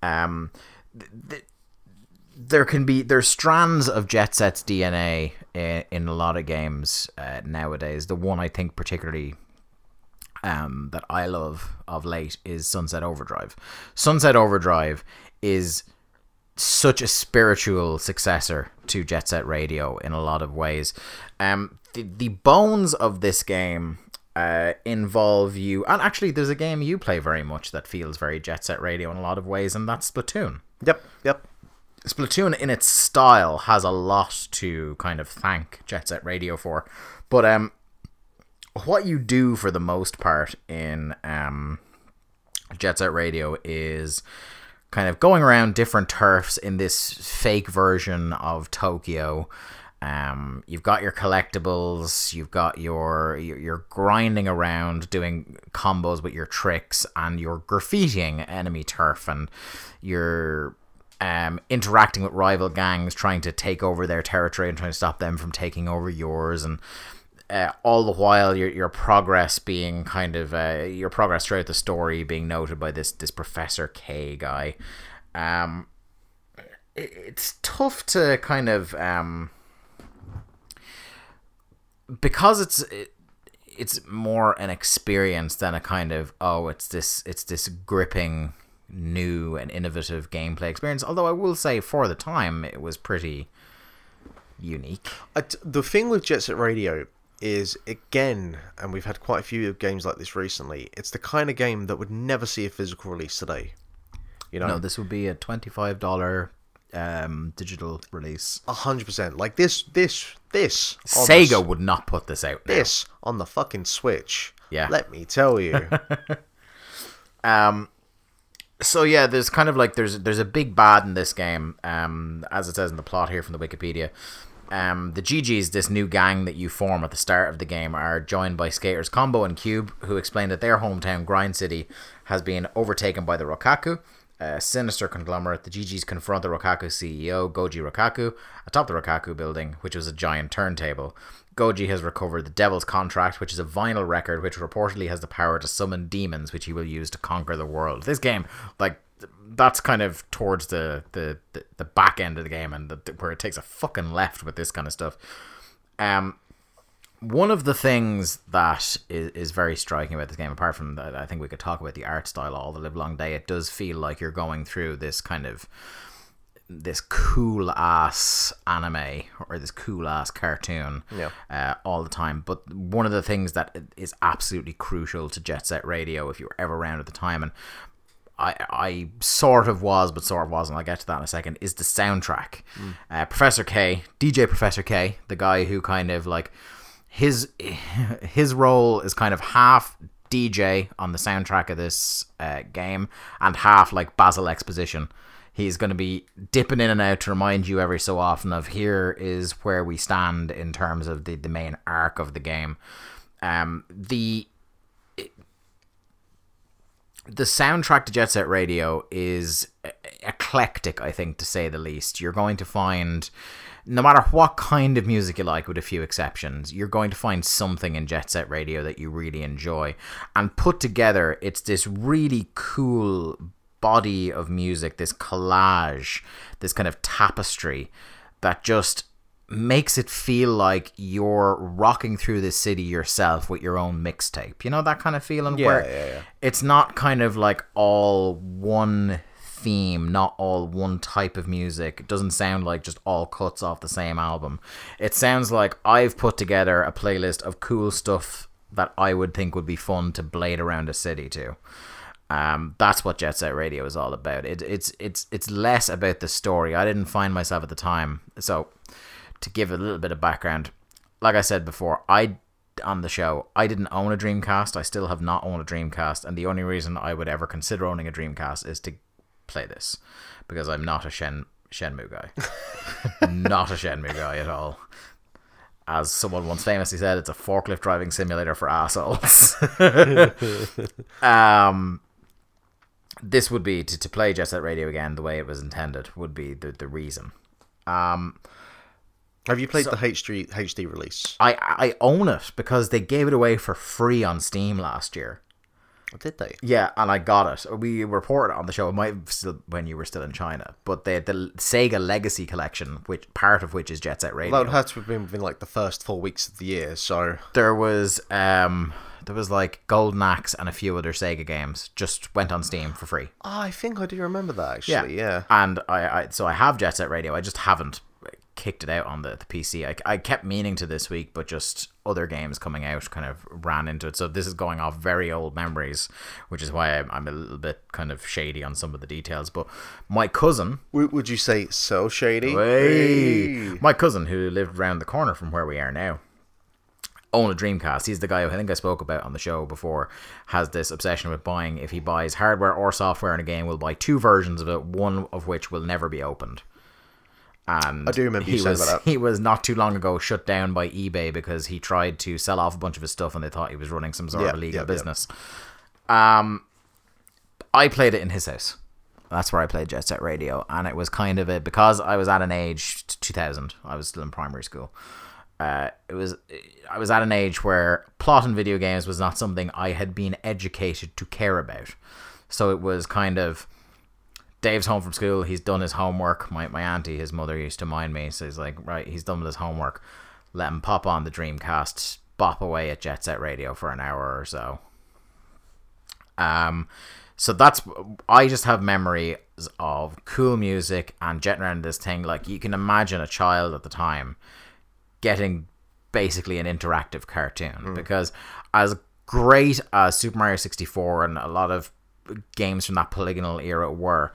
Um, th- th- there can be there's strands of Jet Set's DNA in, in a lot of games uh, nowadays. The one I think particularly um, that I love of late is Sunset Overdrive. Sunset Overdrive is such a spiritual successor to Jet Set Radio in a lot of ways. Um, the, the bones of this game uh, involve you, and actually, there's a game you play very much that feels very Jet Set Radio in a lot of ways, and that's Splatoon. yep, yep. Splatoon in its style has a lot to kind of thank Jet Set Radio for. But um what you do for the most part in um Jet Set Radio is kind of going around different turfs in this fake version of Tokyo. Um, you've got your collectibles, you've got your you're, grinding around doing combos with your tricks, and you're graffitiing enemy turf, and you're um, interacting with rival gangs, trying to take over their territory and trying to stop them from taking over yours, and uh, all the while your your progress being kind of uh, your progress throughout the story being noted by this this Professor K guy. Um, it, it's tough to kind of um, because it's it, it's more an experience than a kind of oh it's this it's this gripping new and innovative gameplay experience although i will say for the time it was pretty unique I t- the thing with Jet Set Radio is again, and we've had quite a few games like this recently. It's the kind of game that would never see a physical release today. You know, no this would be a $25 um, digital release a hundred percent. Like this, this, this. on the sega would not put this out now. this on the fucking Switch. Yeah. Let me tell you. *laughs* Um, so yeah, there's kind of like there's there's a big bad in this game. Um, as it says in the plot here from the Wikipedia. Um, the GGs, this new gang that you form at the start of the game, are joined by skaters Combo and Cube, who explain that their hometown Grind City has been overtaken by the Rokaku, a sinister conglomerate. The GGs confront the Rokaku CEO Goji Rokaku atop the Rokaku building, which was a giant turntable. Goji has recovered the Devil's Contract, which is a vinyl record which reportedly has the power to summon demons, which he will use to conquer the world. This game, like, that's kind of towards the the, the, the back end of the game, and the, where it takes a fucking left with this kind of stuff. Um, one of the things that is, is very striking about this game, apart from that, I think we could talk about the art style all the live long day. It does feel like you're going through this kind of this cool ass anime or this cool ass cartoon Yeah. uh, all the time. But one of the things that is absolutely crucial to Jet Set Radio, if you were ever around at the time, and I, I sort of was, but sort of wasn't. I'll get to that in a second. Is the soundtrack? Uh, Professor K, DJ Professor K, the guy who kind of like his *laughs* his role is kind of half DJ on the soundtrack of this uh, game and half like Basil exposition. He's going to be dipping in and out to remind you every so often of here is where we stand in terms of the, the main arc of the game. Um, the the soundtrack to Jet Set Radio is eclectic, I think, to say the least. You're going to find, no matter what kind of music you like, with a few exceptions, you're going to find something in Jet Set Radio that you really enjoy. And put together, it's this really cool body of music, this collage, this kind of tapestry that just makes it feel like you're rocking through the city yourself with your own mixtape. You know that kind of feeling Yeah, where yeah, yeah. it's not kind of like all one theme, not all one type of music. It doesn't sound like just all cuts off the same album. It sounds like I've put together a playlist of cool stuff that I would think would be fun to blade around a city to. Um, that's what Jet Set Radio is all about. It, it's it's it's less about the story. I didn't find myself at the time. So, to give a little bit of background, like I said before, I on the show I didn't own a Dreamcast. I still have not owned a Dreamcast, and the only reason I would ever consider owning a Dreamcast is to play this because I'm not a Shen Shenmue guy. *laughs* not a Shenmue guy at all. As someone once famously said, it's a forklift driving simulator for assholes. *laughs* um, this would be to, to play Jet Set Radio again the way it was intended would be the, the reason. Um, Have you played the HD HD release? I I own it because they gave it away for free on Steam last year. Did they? Yeah, and I got it. We reported on the show. It might have still when you were still in China, but the the Sega Legacy Collection, which part of which is Jet Set Radio. That would have to have been within like the first four weeks of the year. So there was um there was like Golden Axe and a few other Sega games just went on Steam for free. Oh, I think I do remember that actually. Yeah. And I, I so I have Jet Set Radio. I just haven't kicked it out on the, the PC. I, I kept meaning to this week, but just other games coming out kind of ran into it. So this is going off very old memories, which is why I'm, I'm a little bit kind of shady on some of the details. But my cousin, would you say so shady? Hey. Hey. My cousin, who lived around the corner from where we are now, owned a Dreamcast. He's the guy who I think I spoke about on the show before. Has this obsession with buying. If he buys hardware or software in a game, will buy two versions of it, one of which will never be opened. And I do remember he was. He was not too long ago shut down by eBay because he tried to sell off a bunch of his stuff and they thought he was running some sort Yeah, of illegal yeah, yeah. business. Um, I played it in his house. That's where I played Jet Set Radio, and it was kind of a because I was at an age 2000. I was still in primary school. Uh, it was I was at an age where plot in video games was not something I had been educated to care about. So it was kind of Dave's home from school. He's done his homework. My my auntie, his mother, used to mind me. So he's like, right, he's done with his homework. Let him pop on the Dreamcast, bop away at Jet Set Radio for an hour or so. Um, so that's I just have memories of cool music and jetting around this thing. Like you can imagine a child at the time getting basically an interactive cartoon because as great as Super Mario 64 and a lot of games from that polygonal era were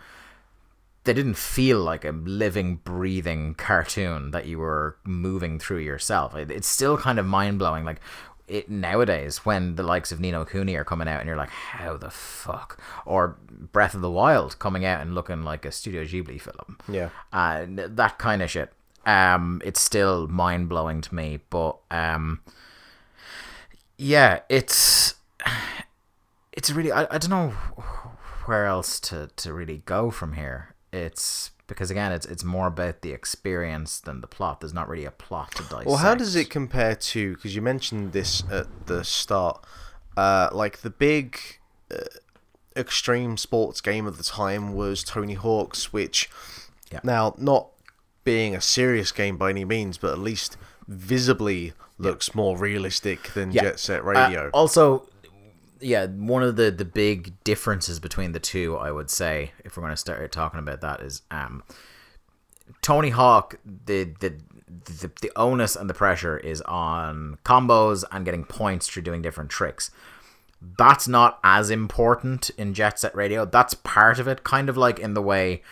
they didn't feel like a living breathing cartoon that you were moving through yourself it, it's still kind of mind-blowing like it nowadays when the likes of Ni no Kuni are coming out and you're like how the fuck or Breath of the Wild coming out and looking like a Studio Ghibli film Yeah. uh, that kind of shit. Um, it's still mind blowing to me, but um, yeah, it's it's really I, I don't know where else to, to really go from here. It's because again, it's it's more about the experience than the plot. There's not really a plot to dissect. Well, how does it compare to? Because you mentioned this at the start, uh, like the big uh, extreme sports game of the time was Tony Hawk's, which Yeah. now not being a serious game by any means, but at least visibly looks more realistic than Yeah. Jet Set Uh, Radio. also, yeah, one of the the big differences between the two, I would say, if we're going to start talking about that, is um, Tony Hawk. The the the, the onus and the pressure is on combos and getting points through doing different tricks. That's not as important in Jet Set Radio. That's part of it, kind of like in the way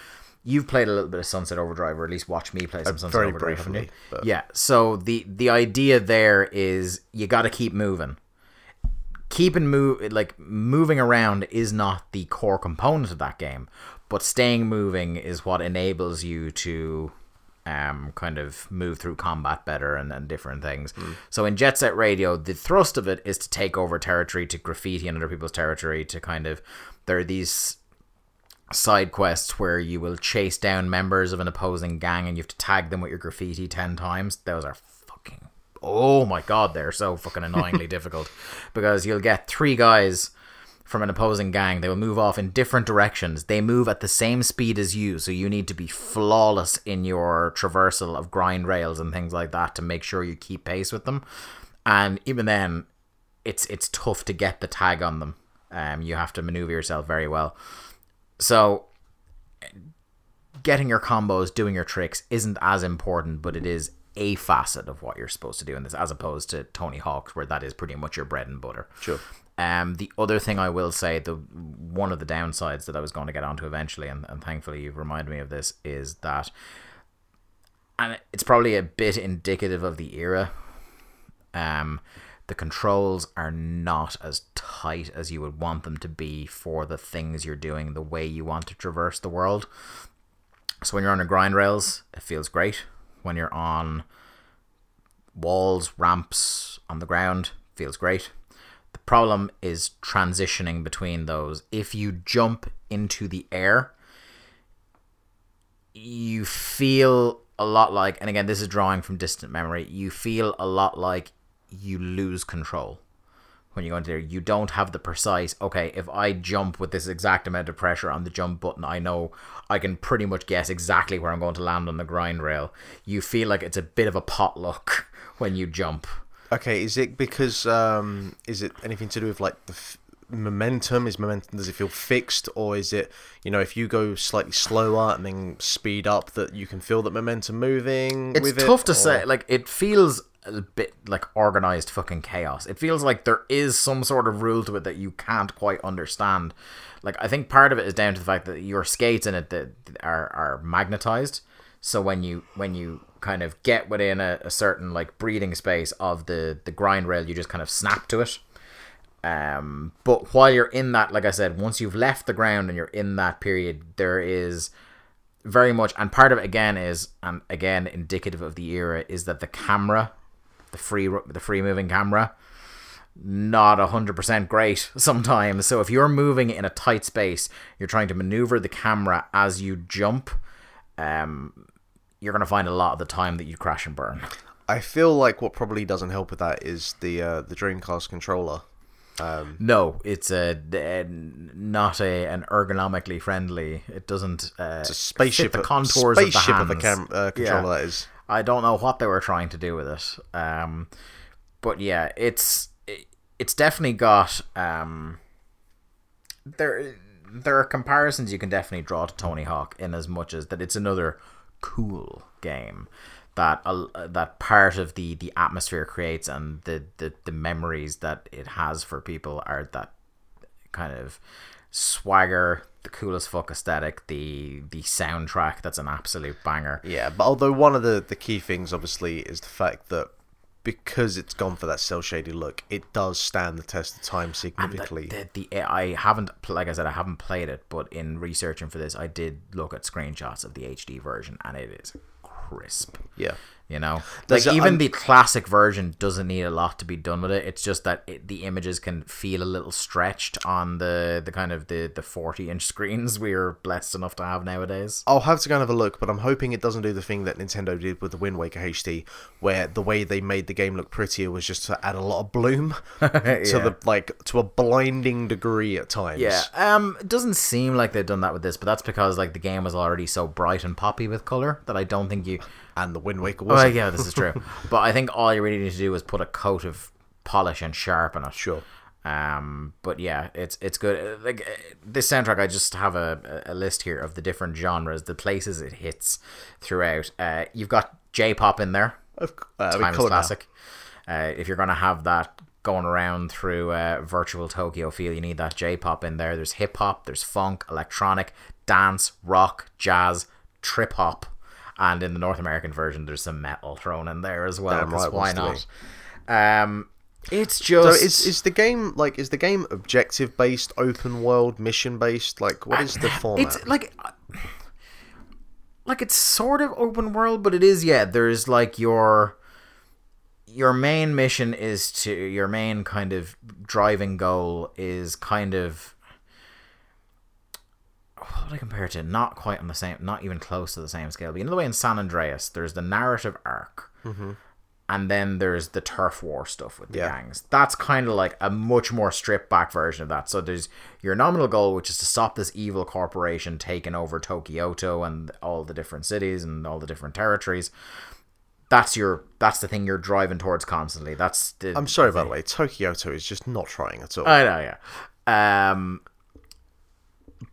you've played a little bit of Sunset Overdrive, or at least watched me play some Sunset Uh, very Overdrive. haven't briefly, but- Yeah. So the the idea there is you got to keep moving keeping move like moving around is not the core component of that game but staying moving is what enables you to um, kind of move through combat better and, and different things. So in Jet Set Radio, the thrust of it is to take over territory, to graffiti in other people's territory, to kind of there are these side quests where you will chase down members of an opposing gang and you have to tag them with your graffiti 10 times. Those are fucking oh my god, they're so fucking annoyingly *laughs* difficult because you'll get three guys from an opposing gang. They will move off in different directions. They move at the same speed as you, so you need to be flawless in your traversal of grind rails and things like that to make sure you keep pace with them. And even then, it's it's tough to get the tag on them. Um, you have to maneuver yourself very well. So getting your combos, doing your tricks isn't as important, but it is a facet of what you're supposed to do in this, as opposed to Tony Hawk's, where that is pretty much your bread and butter. Sure. Um, the other thing I will say, the one of the downsides that I was going to get onto eventually, and, and thankfully you've reminded me of this, is that, and it's probably a bit indicative of the era. Um, the controls are not as tight as you would want them to be for the things you're doing, the way you want to traverse the world. So when you're on the grind rails, it feels great. When you're on walls, ramps, on the ground, feels great. The problem is transitioning between those. If you jump into the air, you feel a lot like, and again, this is drawing from distant memory, you feel a lot like you lose control when you go into there. You don't have the precise, okay, if I jump with this exact amount of pressure on the jump button, I know I can pretty much guess exactly where I'm going to land on the grind rail. You feel like it's a bit of a potluck *laughs* when you jump. Okay, is it because um, is it anything to do with like the f- momentum? Is momentum does it feel fixed, or is it you know if you go slightly slower and then speed up that you can feel that momentum moving? It's tough it, to or- say. Like it feels a bit like organized fucking chaos. It feels like there is some sort of rule to it that you can't quite understand. Like I think part of it is down to the fact that your skates in it that are are magnetized. So when you when you kind of get within a, a certain like breathing space of the the grind rail, you just kind of snap to it. Um, but while you're in that, like I said, once you've left the ground and you're in that period, there is very much, and part of it again is, and again indicative of the era, is that the camera, the free the free moving camera, not hundred percent great *laughs* sometimes. So if you're moving in a tight space, you're trying to maneuver the camera as you jump. Um, you're gonna find a lot of the time that you crash and burn. I feel like what probably doesn't help with that is the uh, the Dreamcast controller. No, it's a, a not a an ergonomically friendly. It doesn't. Uh, It's a spaceship, the contours spaceship of the, of a cam- uh, controller. That is. I don't know what they were trying to do with it. Um, but yeah, it's it, it's definitely got um. There, there are comparisons you can definitely draw to Tony Hawk in as much as that it's another cool game that uh, that part of the the atmosphere creates and the, the the memories that it has for people are that kind of swagger, the coolest fuck aesthetic, the the soundtrack that's an absolute banger. Yeah, but although one of the, the key things obviously is the fact that because it's gone for that cell shaded look, it does stand the test of time significantly. the, the, the I haven't like I said I haven't played it, but in researching for this, I did look at screenshots of the HD version, and it is crisp. yeah. You know, Does like it- even I'm- the classic version doesn't need a lot to be done with it. It's just that it, the images can feel a little stretched on the the kind of the the forty inch *laughs* screens we're blessed enough to have nowadays. I'll have to go and have a look, but I'm hoping it doesn't do the thing that Nintendo did with the Wind Waker HD, where the way they made the game look prettier was just to add a lot of bloom *laughs* to the like to a blinding degree at times. Yeah, um, it doesn't seem like they've done that with this, but that's because like the game was already so bright and poppy with color that I don't think you. And the Wind Waker was. yeah, this is true, *laughs* but I think all you really need to do is put a coat of polish and sharp on it. Sure. Um, but yeah, it's it's good. Like uh, this soundtrack, I just have a, a list here of the different genres, the places it hits throughout. Uh, you've got J-pop in there, Of, uh, we timeless call it now. classic. Uh, if you're gonna have that going around through uh, virtual Tokyo feel, you need that J-pop in there. There's hip hop, there's funk, electronic, dance, rock, jazz, trip hop, and in the North American version, there's some metal thrown in there as well. Right, why not? Um, It's just. So is is the game like is the game objective based, open world, mission based? Like what is the format? It's like like it's sort of open world, but it is yeah. There's like your your main mission is to your main kind of driving goal is kind of what would I compare it to? Not quite on the same, not even close to the same scale. But you know the way in San Andreas, there's the narrative arc, and then there's the turf war stuff with the Yeah. gangs. That's kind of like a much more stripped back version of that. So there's your nominal goal, which is to stop this evil corporation taking over Tokyoto and all the different cities and all the different territories. That's your that's the thing you're driving towards constantly. That's the I'm sorry, by the way, Tokyoto is just not trying at all. I know, yeah. Um,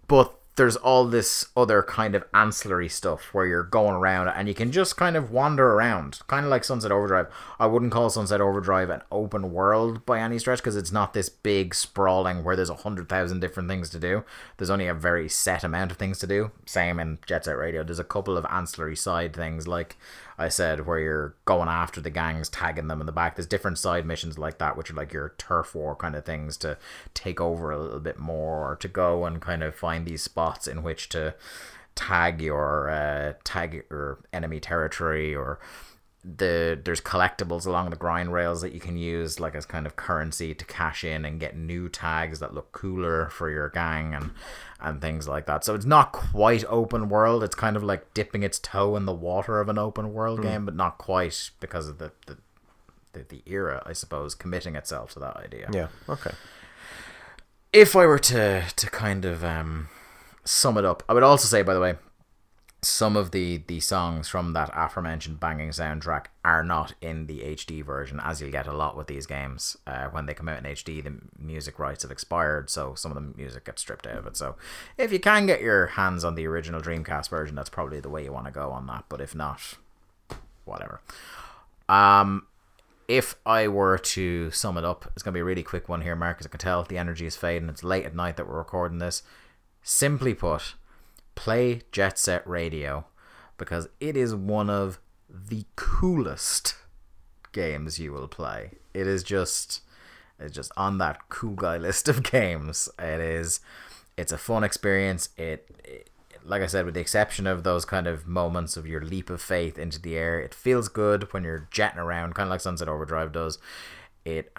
but there's all this other kind of ancillary stuff where you're going around and you can just kind of wander around, kind of like Sunset Overdrive. I wouldn't call Sunset Overdrive an open world by any stretch because it's not this big sprawling where there's a hundred thousand different things to do. There's only a very set amount of things to do. Same in Jet Set Radio. There's a couple of ancillary side things like I said, where you're going after the gangs, tagging them in the back. There's different side missions like that, which are like your turf war kind of things to take over a little bit more, or to go and kind of find these spots in which to tag your uh, tag your enemy territory or the there's collectibles along the grind rails that you can use like as kind of currency to cash in and get new tags that look cooler for your gang and and things like that. So it's not quite open world. It's kind of like dipping its toe in the water of an open world game, but not quite because of the the, the, the era, I suppose, committing itself to that idea yeah. Okay. if I were to to kind of um, sum it up, I would also say, by the way, some of the the songs from that aforementioned banging soundtrack are not in the HD version, as you'll get a lot with these games. Uh, when they come out in HD, the music rights have expired, so some of the music gets stripped out of it. So, if you can get your hands on the original Dreamcast version, that's probably the way you want to go on that. But if not, whatever. Um, if I were to sum it up, it's to be a really quick one here, Mark, as I can tell the energy is fading. It's late at night that we're recording this. Simply put, play Jet Set Radio because it is one of the coolest games you will play. It is just it's just on that cool guy *laughs* list of games. It is it's a fun experience. It, it like I said, with the exception of those kind of moments of your leap of faith into the air, it feels good when you're jetting around, kind of like Sunset Overdrive does. It,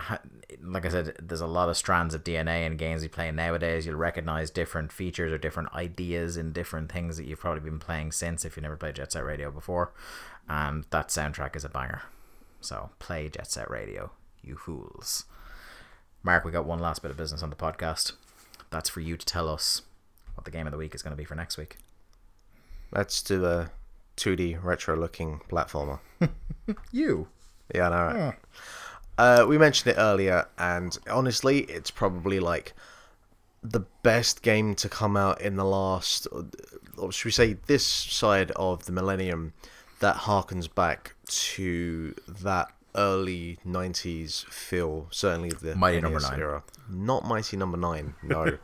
like I said, there's a lot of strands of DNA in games you play nowadays. You'll recognize different features or different ideas in different things that you've probably been playing since if you never played Jet Set Radio before. And that soundtrack is a banger. So play Jet Set Radio, you fools. Mark, we got one last bit of business on the podcast. That's for you to tell us what the game of the week is going to be for next week. Let's do a 2D retro looking platformer. *laughs* You. Yeah, I know. Right? Uh, we mentioned it earlier, and honestly, it's probably like the best game to come out in the last, or should we say, this side of the millennium that harkens back to that early 90s feel, certainly the Mighty Number Nine. era. Not Mighty Number 9, no.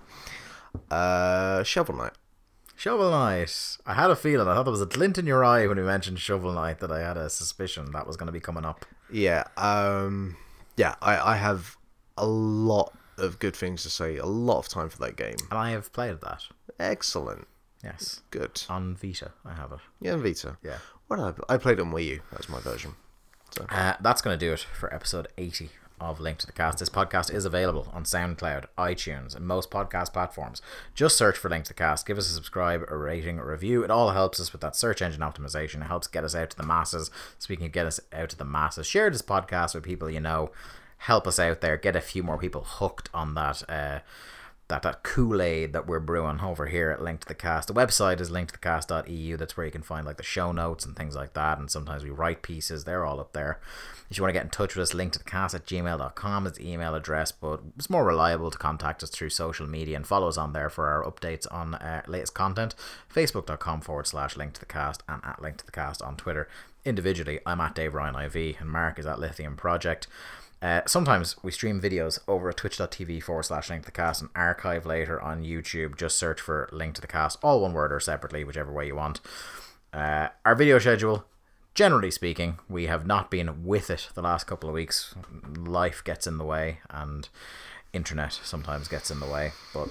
*laughs* uh, Shovel Knight. Shovel Knight. I had a feeling. I thought there was a glint in your eye when you mentioned Shovel Knight that I had a suspicion that was going to be coming up. Yeah, um, yeah, I, I have a lot of good things to say. A lot of time for that game. And I have played that. Excellent, Yes. good. On Vita, I have it. Yeah, and Vita. Yeah. What I, I played on Wii U. That's my version. So Uh, that's going to do it for episode 80 of Link to the Cast. This podcast is available on SoundCloud, iTunes, and most podcast platforms. Just search for Link to the Cast. Give us a subscribe, a rating, a review. It all helps us with that search engine optimization. It helps get us out to the masses. so we can get us out to the masses, share this podcast with people you know. Help us out there. Get a few more people hooked on that. Uh, that that Kool-Aid that we're brewing over here at Link to the Cast. The website is linktothecast.eu. That's where you can find like the show notes and things like that. And sometimes we write pieces. They're all up there. If you want to get in touch with us, linktothecast at gmail.com is the email address, but it's more reliable to contact us through social media and follow us on there for our updates on uh, latest content. Facebook.com forward slash link to the cast and at link to the cast on Twitter. Individually, I'm at Dave Ryan IV and Mark is at Lithium Project. Uh, sometimes we stream videos over at twitch.tv forward slash link to the cast and archive later on YouTube. Just search for link to the cast, all one word or separately, whichever way you want. Uh, our video schedule generally speaking, we have not been with it the last couple of weeks. Life gets in the way, and internet sometimes gets in the way. But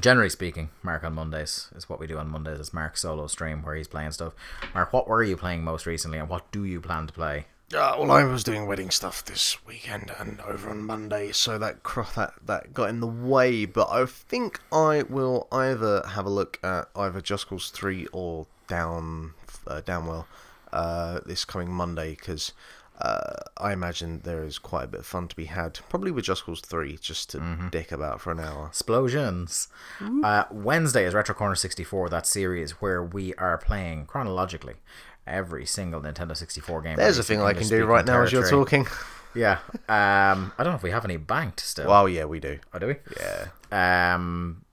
generally speaking, Mark on Mondays is what we do on Mondays. It's Mark's solo stream where he's playing stuff. Mark, what were you playing most recently, and what do you plan to play? Uh, well, I was doing wedding stuff this weekend and over on Monday, so that that that got in the way. But I think I will either have a look at either Just Cause Three or Down uh, Downwell uh, this coming Monday because uh, I imagine there is quite a bit of fun to be had. Probably with Just Cause Three, just to dick about for an hour. Explosions. Uh, Wednesday is Retro Corner 64, that series where we are playing chronologically every single Nintendo 64 game. There's a thing I can do right now as you're talking. *laughs* Yeah. Um, I don't know if we have any banked still. Well, yeah, we do. oh, do we? Yeah. Um,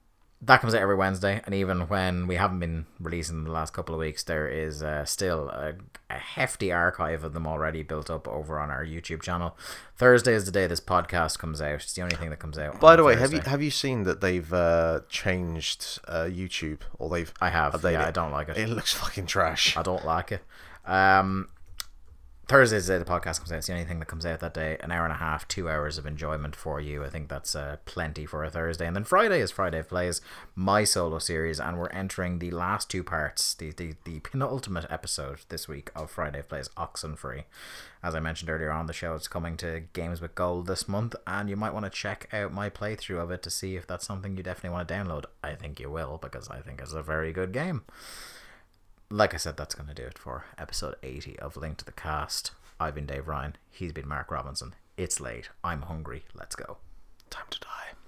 that comes out every Wednesday, and even when we haven't been releasing the last couple of weeks, there is uh, still a, a hefty archive of them already built up over on our YouTube channel. Thursday is the day this podcast comes out. It's the only thing that comes out. By the way, have you have you seen that they've uh, changed uh, YouTube or they've I have. updated Yeah. I don't like it. It looks fucking trash. I don't like it. Um, Thursday's the day the podcast comes out. It's the only thing that comes out that day. An hour and a half, two hours of enjoyment for you. I think that's uh, plenty for a Thursday. And then Friday is Friday of Plays, my solo series, and we're entering the last two parts, the, the, the penultimate episode this week of Friday of Plays Oxenfree. As I mentioned earlier on the show, it's coming to Games with Gold this month, and you might want to check out my playthrough of it to see if that's something you definitely want to download. I think you will, because I think it's a very good game like I said, that's going to do it for episode 80 of Link to the Cast. I've been Dave Ryan. He's been Mark Robinson. It's late. I'm hungry. Let's go. Time to die.